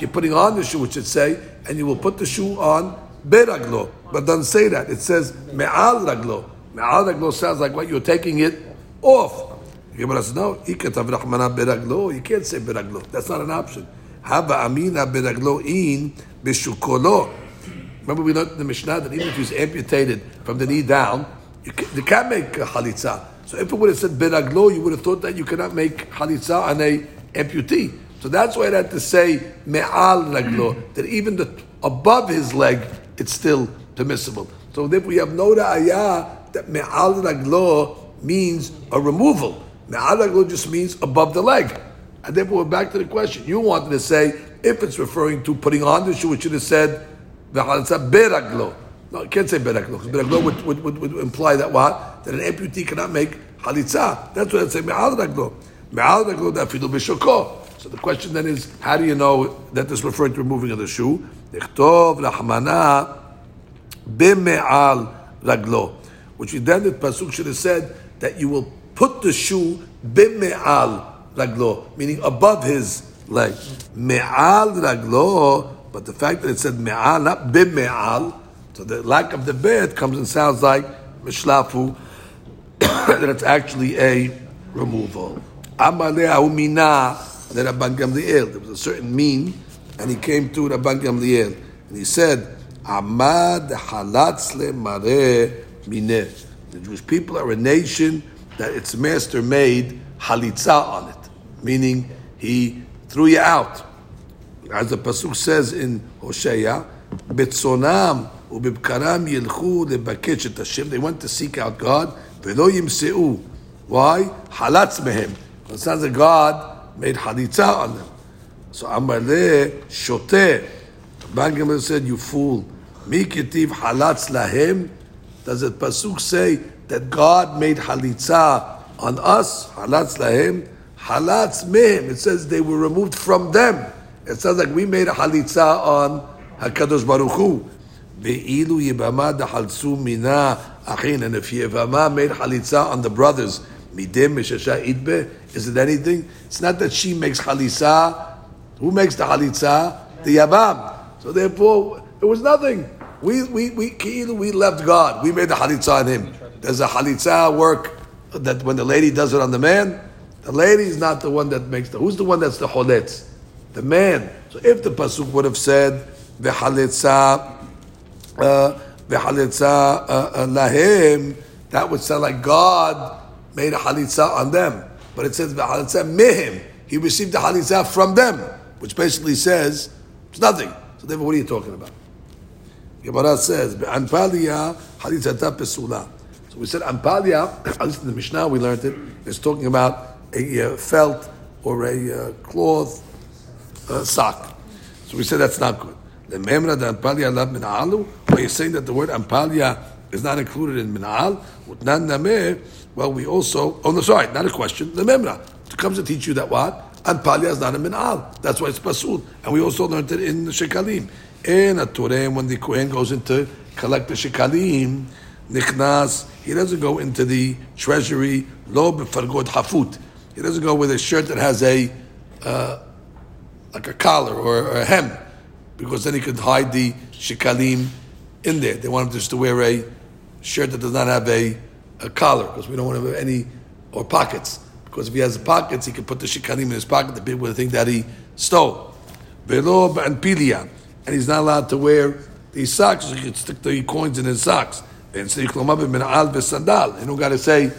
you're putting on the shoe, it should say, and you will put the shoe on beraglo. But doesn't say that. It says me'al raglo. Me'al raglo sounds like what you're taking it off. Gemara says, no, rahmana beraglo. You can't say beraglo. That's not an option. Haba amina beraglo in bishukolo. Remember we learned in the Mishnah that even if he's amputated from the knee down, you, can, you can't make halitza. So if it would have said beraglo, you would have thought that you cannot make halitza on a amputee. So that's why I had to say me'al raglo, that even the, above his leg, it's still permissible. So if we have no ra'ayah that me'al raglo means a removal. Me'al raglo just means above the leg. And therefore we're back to the question. You wanted to say, if it's referring to putting on the shoe, it should have said, beraglo. No, you can't say beraglo, because beraglo would, would, would, would, imply that what? That an amputee cannot make halitza. That's what I'd say, me'al raglo. Me'al raglo dafidu b'shoko. So the question then is, how do you know that this is referring to removing of the shoe? Nechtov rahmana b'me'al raglo. Which we then the pasuk should have said that you will put the shoe b'me'al raglo, meaning above his leg. Me'al raglo, but the fact that it said me'al, not b'me'al, so the lack of the bed comes and sounds like mishlafu, [COUGHS] that it's actually a removal. Amalei mina Gamliel. There was a certain mean, and he came to Rabban Gamliel, and he said, Amad halatz le mare mineh. The Jewish people are a nation that its master made halitza on it, meaning he threw you out. As the pasuk says in Hosea, betzonam ubibkaram yilchu Hashem. They went to seek out God. Velo. Why? Halatz mehem. It sounds like God made halitza on them. So Amaleh shoteh. Ban said, "You fool." Mikitiv halatz lahem. Does the pasuk say that God made halitza on us? Halatz lahem. Halatz mehem. It says they were removed from them. It sounds like we made a halitza on Hakadosh Baruch Hu. Ve'ilu yibama dahalzu mina achin. And if Yevama made halitza on the brothers, midim mishasha idbe, is it anything? It's not that she makes halitza. Who makes the halitza? The Yavam. So therefore, it was nothing. We we we we left God. We made the halitza on him. There's a halitza work that when the lady does it on the man, the lady is not the one that makes the. Who's the one that's the choletz? The man. So if the pasuk would have said the halitza, uh, the halitza uh, uh, lahem, that would sound like God made a halitza on them. But it says the halitza mehim. He received the halitza from them, which basically says it's nothing. So therefore, what are you talking about? Gemara says, "Anpalia halitzata pesula." So we said anpalia. [COUGHS] At least in the Mishnah, we learned it. It's talking about a uh, felt or a uh, cloth uh, sock. So we said that's not good. The memra the anpalia lab minalu. Are you saying that the word anpalia is not included in minal? Well, we also. Oh no, sorry, not a question. The memra comes to teach you that what anpalia is not a minal. That's why it's pasul. And we also learned it in shekalim. In a Torah, when the Kohen goes into collect the shekalim, nichnas, he doesn't go into the treasury, lo b'fargod hafut. He doesn't go with a shirt that has a, uh, like a collar or, a hem, because then he could hide the shekalim in there. They want him just to wear a shirt that does not have a, a collar, because we don't want to have any, or pockets. Because if he has pockets, he can put the shekalim in his pocket, the people would think that he stole. Velo b'anpilia and he's not allowed to wear these socks. So he could stick the coins in his socks. And so you min al v'sandal. You don't got to say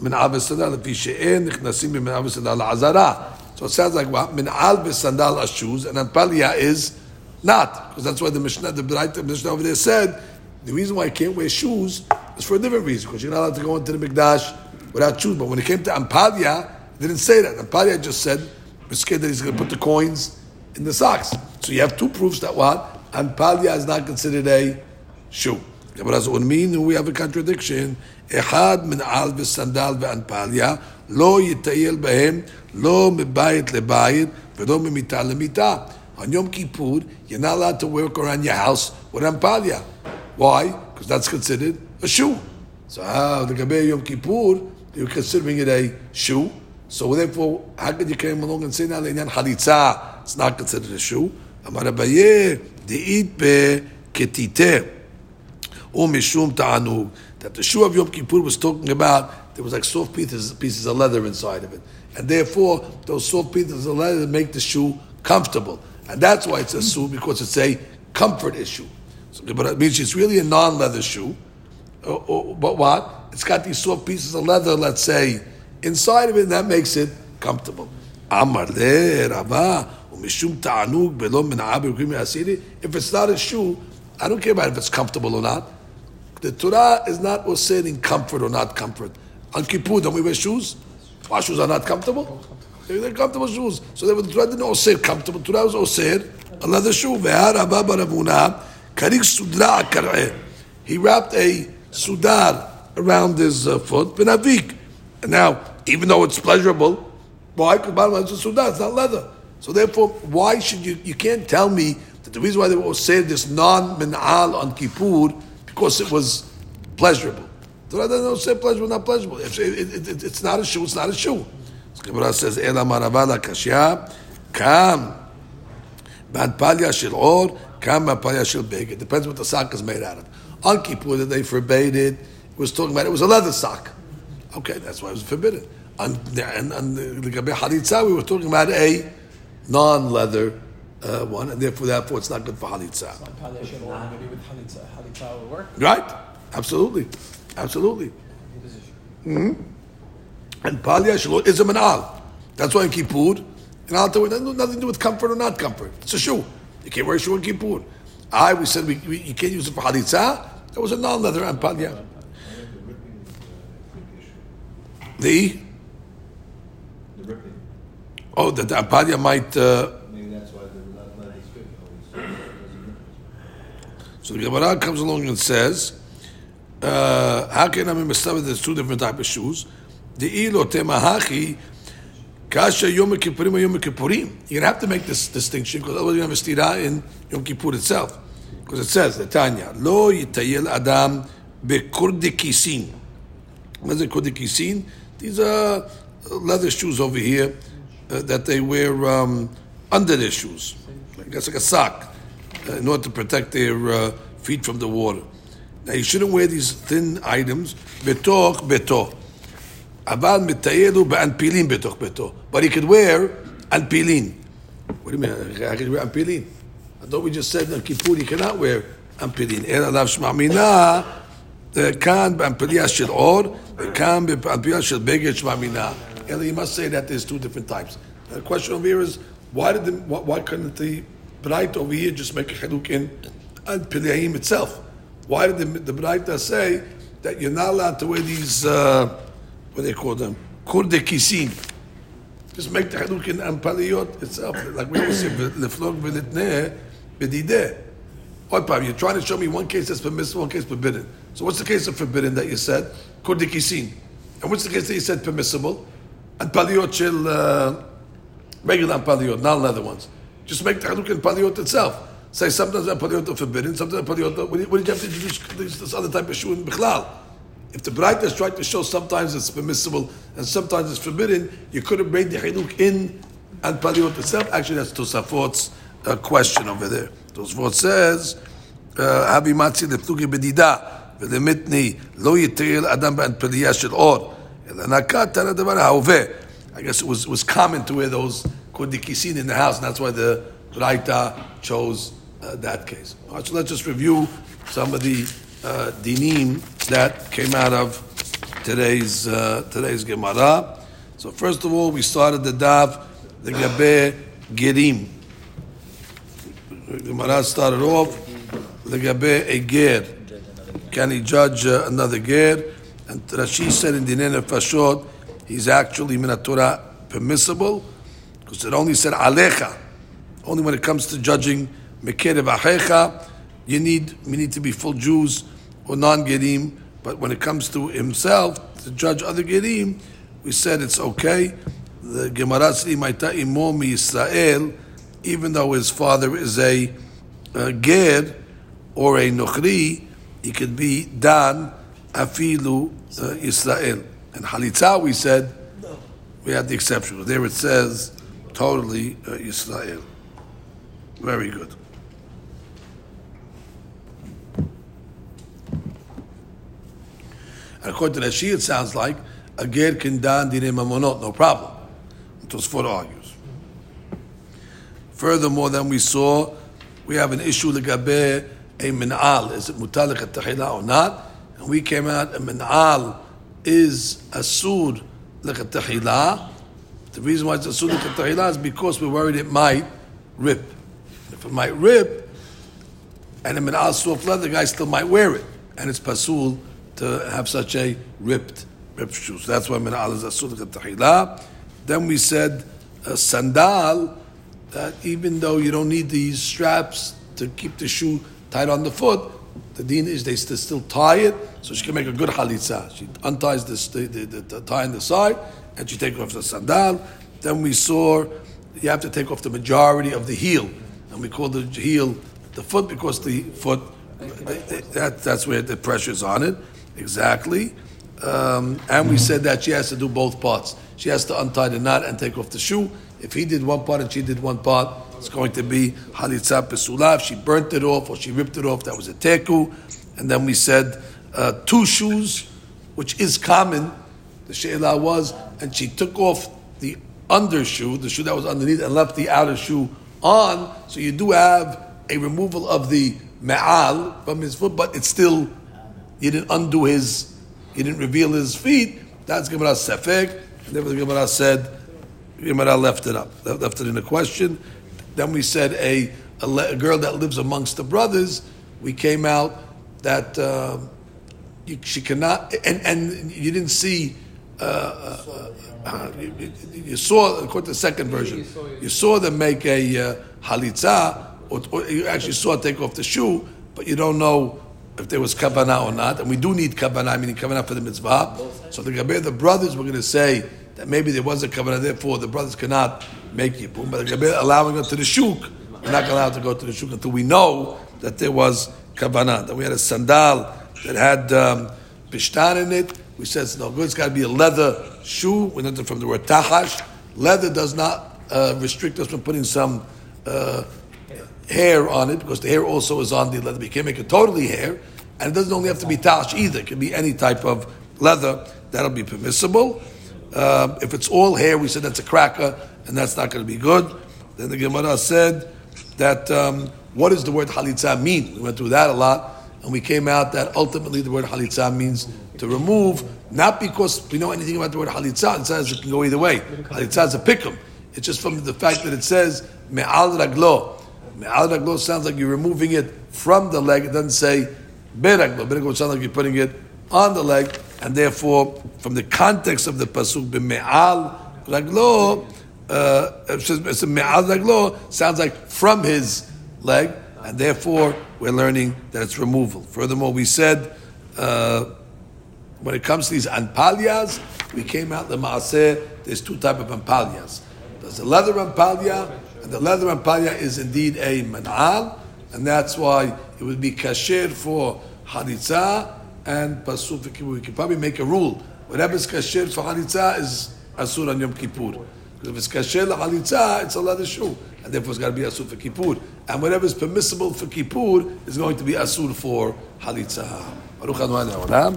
min al v'sandal. If she'en nichnasim min al v'sandal azara. So it sounds like what min al v'sandal are shoes, and anpalia is not because that's why the Mishnah, the Mishnah over there said the reason why I can't wear shoes is for a different reason because you're not allowed to go into the mikdash without shoes. But when it came to anpalia, didn't say that. Anpalia just said we're scared that he's going to put the coins in the socks. So you have two proofs that what? Anpalia is not considered a shoe. But as mean we have a contradiction. אחד מן על וסנדל ואנפליה לא יטייל בהם לא מבית לבית ולא ממיטה למיטה. On Yom Kippur, you're not allowed to work around your house with anpalia. Why? Because that's considered a shoe. So how the Gabe Yom Kippur, you're considering it a shoe. So therefore, how could you come along and say now Le'inyan Halitza? it's not considered a shoe. Amar Abaye, de'it be ketiteh. Umishum um, ta'anug. That the shoe of Yom Kippur was talking about, there was like soft pieces, pieces of leather inside of it. And therefore, those soft pieces of leather make the shoe comfortable. And that's why it's a shoe, because it's a comfort issue. So, but it means it's really a non-leather shoe. Oh, uh, oh, uh, but what? It's got these soft pieces of leather, let's say, inside of it, and that makes it comfortable. Amar le Rava, umishum ta'anug min If it's not a shoe, I don't care about if it's comfortable or not. The Torah is not saying comfort or not comfort. On Kippur, don't we wear shoes? Our shoes are not comfortable. They're comfortable shoes. So the Torah didn't osir comfortable. Torah was osir another shoe. He wrapped a sudar around his uh, foot, benavik. And now, even though it's pleasurable, why? Because it's a sudar, it's not leather. So therefore, why should you? You can't tell me that the reason why they were saying this non-min'al on Kippur because it was pleasurable. Torah doesn't say pleasurable, not pleasurable. It, it, it, it's not a shoe, it's not a shoe. The Gemara says, "Ela maravala kashya kam bad palya shel or kam bad palya shel beged." Depends what the sock is made out of. On Kippur, that they forbade it, it was talking about it was a leather sock. Okay, that's why it was forbidden. On, and on the Gabi Halitza, we were talking about a non-leather uh, one, and therefore, therefore, it's not good for halitza. Right? Absolutely, absolutely. Mm-hmm. And palya shalot is a manal. That's why in Kippur, and I'll tell you, nothing to do with comfort or not comfort. It's a shoe. You can't wear a shoe in Kippur. I we said we, we, you can't use it for halitza. That was a non-leather and palya. The oh, the, the palya might. Uh, Maybe that's why they're not strict. So the Gemara comes along and says, uh, "How can I be There's two different types of shoes. The ilo temahachi kasha yom kippurim or yom kippurim. You're gonna have to make this distinction because otherwise you have a stira in Yom Kippur itself. Because it says the Tanya lo yitayel adam bekurdikisin. What is it kurdikisin? These are leather shoes over here uh, that they wear um, under their shoes. I guess like a sock uh, in order to protect their uh, feet from the water. Now you shouldn't wear these thin items. Betoch beto. Aval mitayelu be'anpilin betoch beto. But he could wear anpilin. What do you mean? I could wear anpilin. I thought we just said on Kippur you cannot wear anpilin. El alav shma'mina. כאן באמפליה של אור, וכאן באמפליה של בגד שמאמינה. Eli, you must say that there's two different types. The question over here is, why did the, why, why couldn't the Braita over here just make a chiluk in and Pilyayim itself. Why did the, the Braita say that you're not allowed to wear these, uh, what do they call them? Kurdekisin. Just make the chiluk in Ampaliyot itself. Like we always say, leflog v'litneh. What part? You're trying to show me one case that's permissible, one case forbidden. So what's the case of forbidden that you said? Kurdekisin. And what's the case that you said permissible? התפליות של... Uh, regular paliyot, not leather ones. Just make the haluk in paliyot itself. Say sometimes the paliyot are forbidden, sometimes paliyot are... What do you, what have to introduce this other type of shoe in Bichlal? If the Braita is trying to show sometimes it's permissible and sometimes it's forbidden, you could have made the haluk in and paliyot itself. Actually, that's Tosafot's uh, question over there. Tosafot says, Abi matzi leplugi bedida, ולמתני לא יתיר אדם בעד של אור. I guess it was, was common to wear those kudikisin in the house, and that's why the Braita chose uh, that case. All right, so let's just review some of the uh, dinim that came out of today's uh, today's Gemara. So first of all, we started the daf the gabe gerim. Gemara started off the gabe a ger. Can he judge uh, another ger? And Rashi said in Dinei Nefashot, he's actually minatura permissible because it only said alecha. Only when it comes to judging mekerev achecha, you need we need to be full Jews or non-gerim. But when it comes to himself to judge other gerim, we said it's okay. The Gemara said Maita imo Israel, even though his father is a, a ger or a nochri, he could be dan afilu uh, Israel. And halitza, we said we had the exception. There it says totally uh, Israel. Very good. According to Rashi, it sounds like a ger can mamonot, no problem. Tosfot argues. Furthermore, then we saw we have an issue legabe a min'al. Is it mutalik at or not? And we came out a min'al is asud lekatahila. The reason why it's asud lekatahila is because we're worried it might rip. If it might rip, and a min'al soft leather, the guy still might wear it, and it's pasul to have such a ripped ripped shoe. So that's why min'al is asud lekatahila. Then we said a sandal that even though you don't need these straps to keep the shoe tight on the foot, the deen is they still, tie it so she can make a good halitza. She unties the, the, the, the tie on the side and she takes off the sandal. Then we saw you have to take off the majority of the heel, and we call the heel the foot because the foot that, that's where the pressure is on it exactly. Um, and we said that she has to do both parts. She has to untie the knot and take off the shoe. If he did one part and she did one part, it's going to be halitza pesula. If she burnt it off or she ripped it off, that was a teku. And then we said uh, two shoes, which is common. The she'ela was, and she took off the undershoe, the shoe that was underneath, and left the outer shoe on. So you do have a removal of the me'al from his foot, but it's still, you didn't undo his, you didn't reveal his feet. That's Gemara Sefek. And then the Gemara said, Gemara left it up, left it in a question. Then we said a, a, a girl that lives amongst the brothers, we came out that uh, you, she cannot, and, and you didn't see, uh, uh, uh you, you, saw, according to the second version, you saw them make a uh, halitza, or, or, you actually saw take off the shoe, but you don't know if there was kavanah or not. And we do need kavanah, meaning kavanah for the mitzvah. So the Gaber, the brothers were going to say that maybe there was a kavanah, therefore the brothers cannot make yibum. But allowing them to the shuk, we're not allowed to go to the shuk until we know that there was kavanah. That we had a sandal that had um, in it. We said it's no good. It's got to be a leather shoe. We learned it from the word tahash. Leather does not uh, restrict us from putting some uh, hair on it because the hair also is on the leather. We can't make it totally hair, and it doesn't only have to be tahash either. It can be any type of leather that'll be permissible. Um, if it's all hair, we said that's a cracker, and that's not going to be good. Then the Gemara said that um, what does the word halitza mean? We went through that a lot, and we came out that ultimately the word halitza means to remove, not because we know anything about the word halitza. It says it can go either way. Halitza is a pikum. It's just from the fact that it says me'al raglo. Me'al raglo sounds like you're removing it from the leg. It doesn't say beraglo. Beraglo sounds like you're putting it on the leg, and therefore, from the context of the pasuk, me'al raglo, uh, sounds like from his leg, and therefore we're learning that it's removal. Furthermore, we said uh, when it comes to these anpalias, we came out the maaseh. There's two type of anpalias. There's a leather anpalia, and the leather anpalia is indeed a manal, and that's why it would be kasher for halitza and pasuf We can probably make a rule. Whatever is kasher for halitza is asur on Yom Kippur. Because if it's kasher la it's a leather shoe and therefore it's got to be asur for Kippur. And whatever is permissible for Kippur is going to be asur for halitza. Baruch Adonai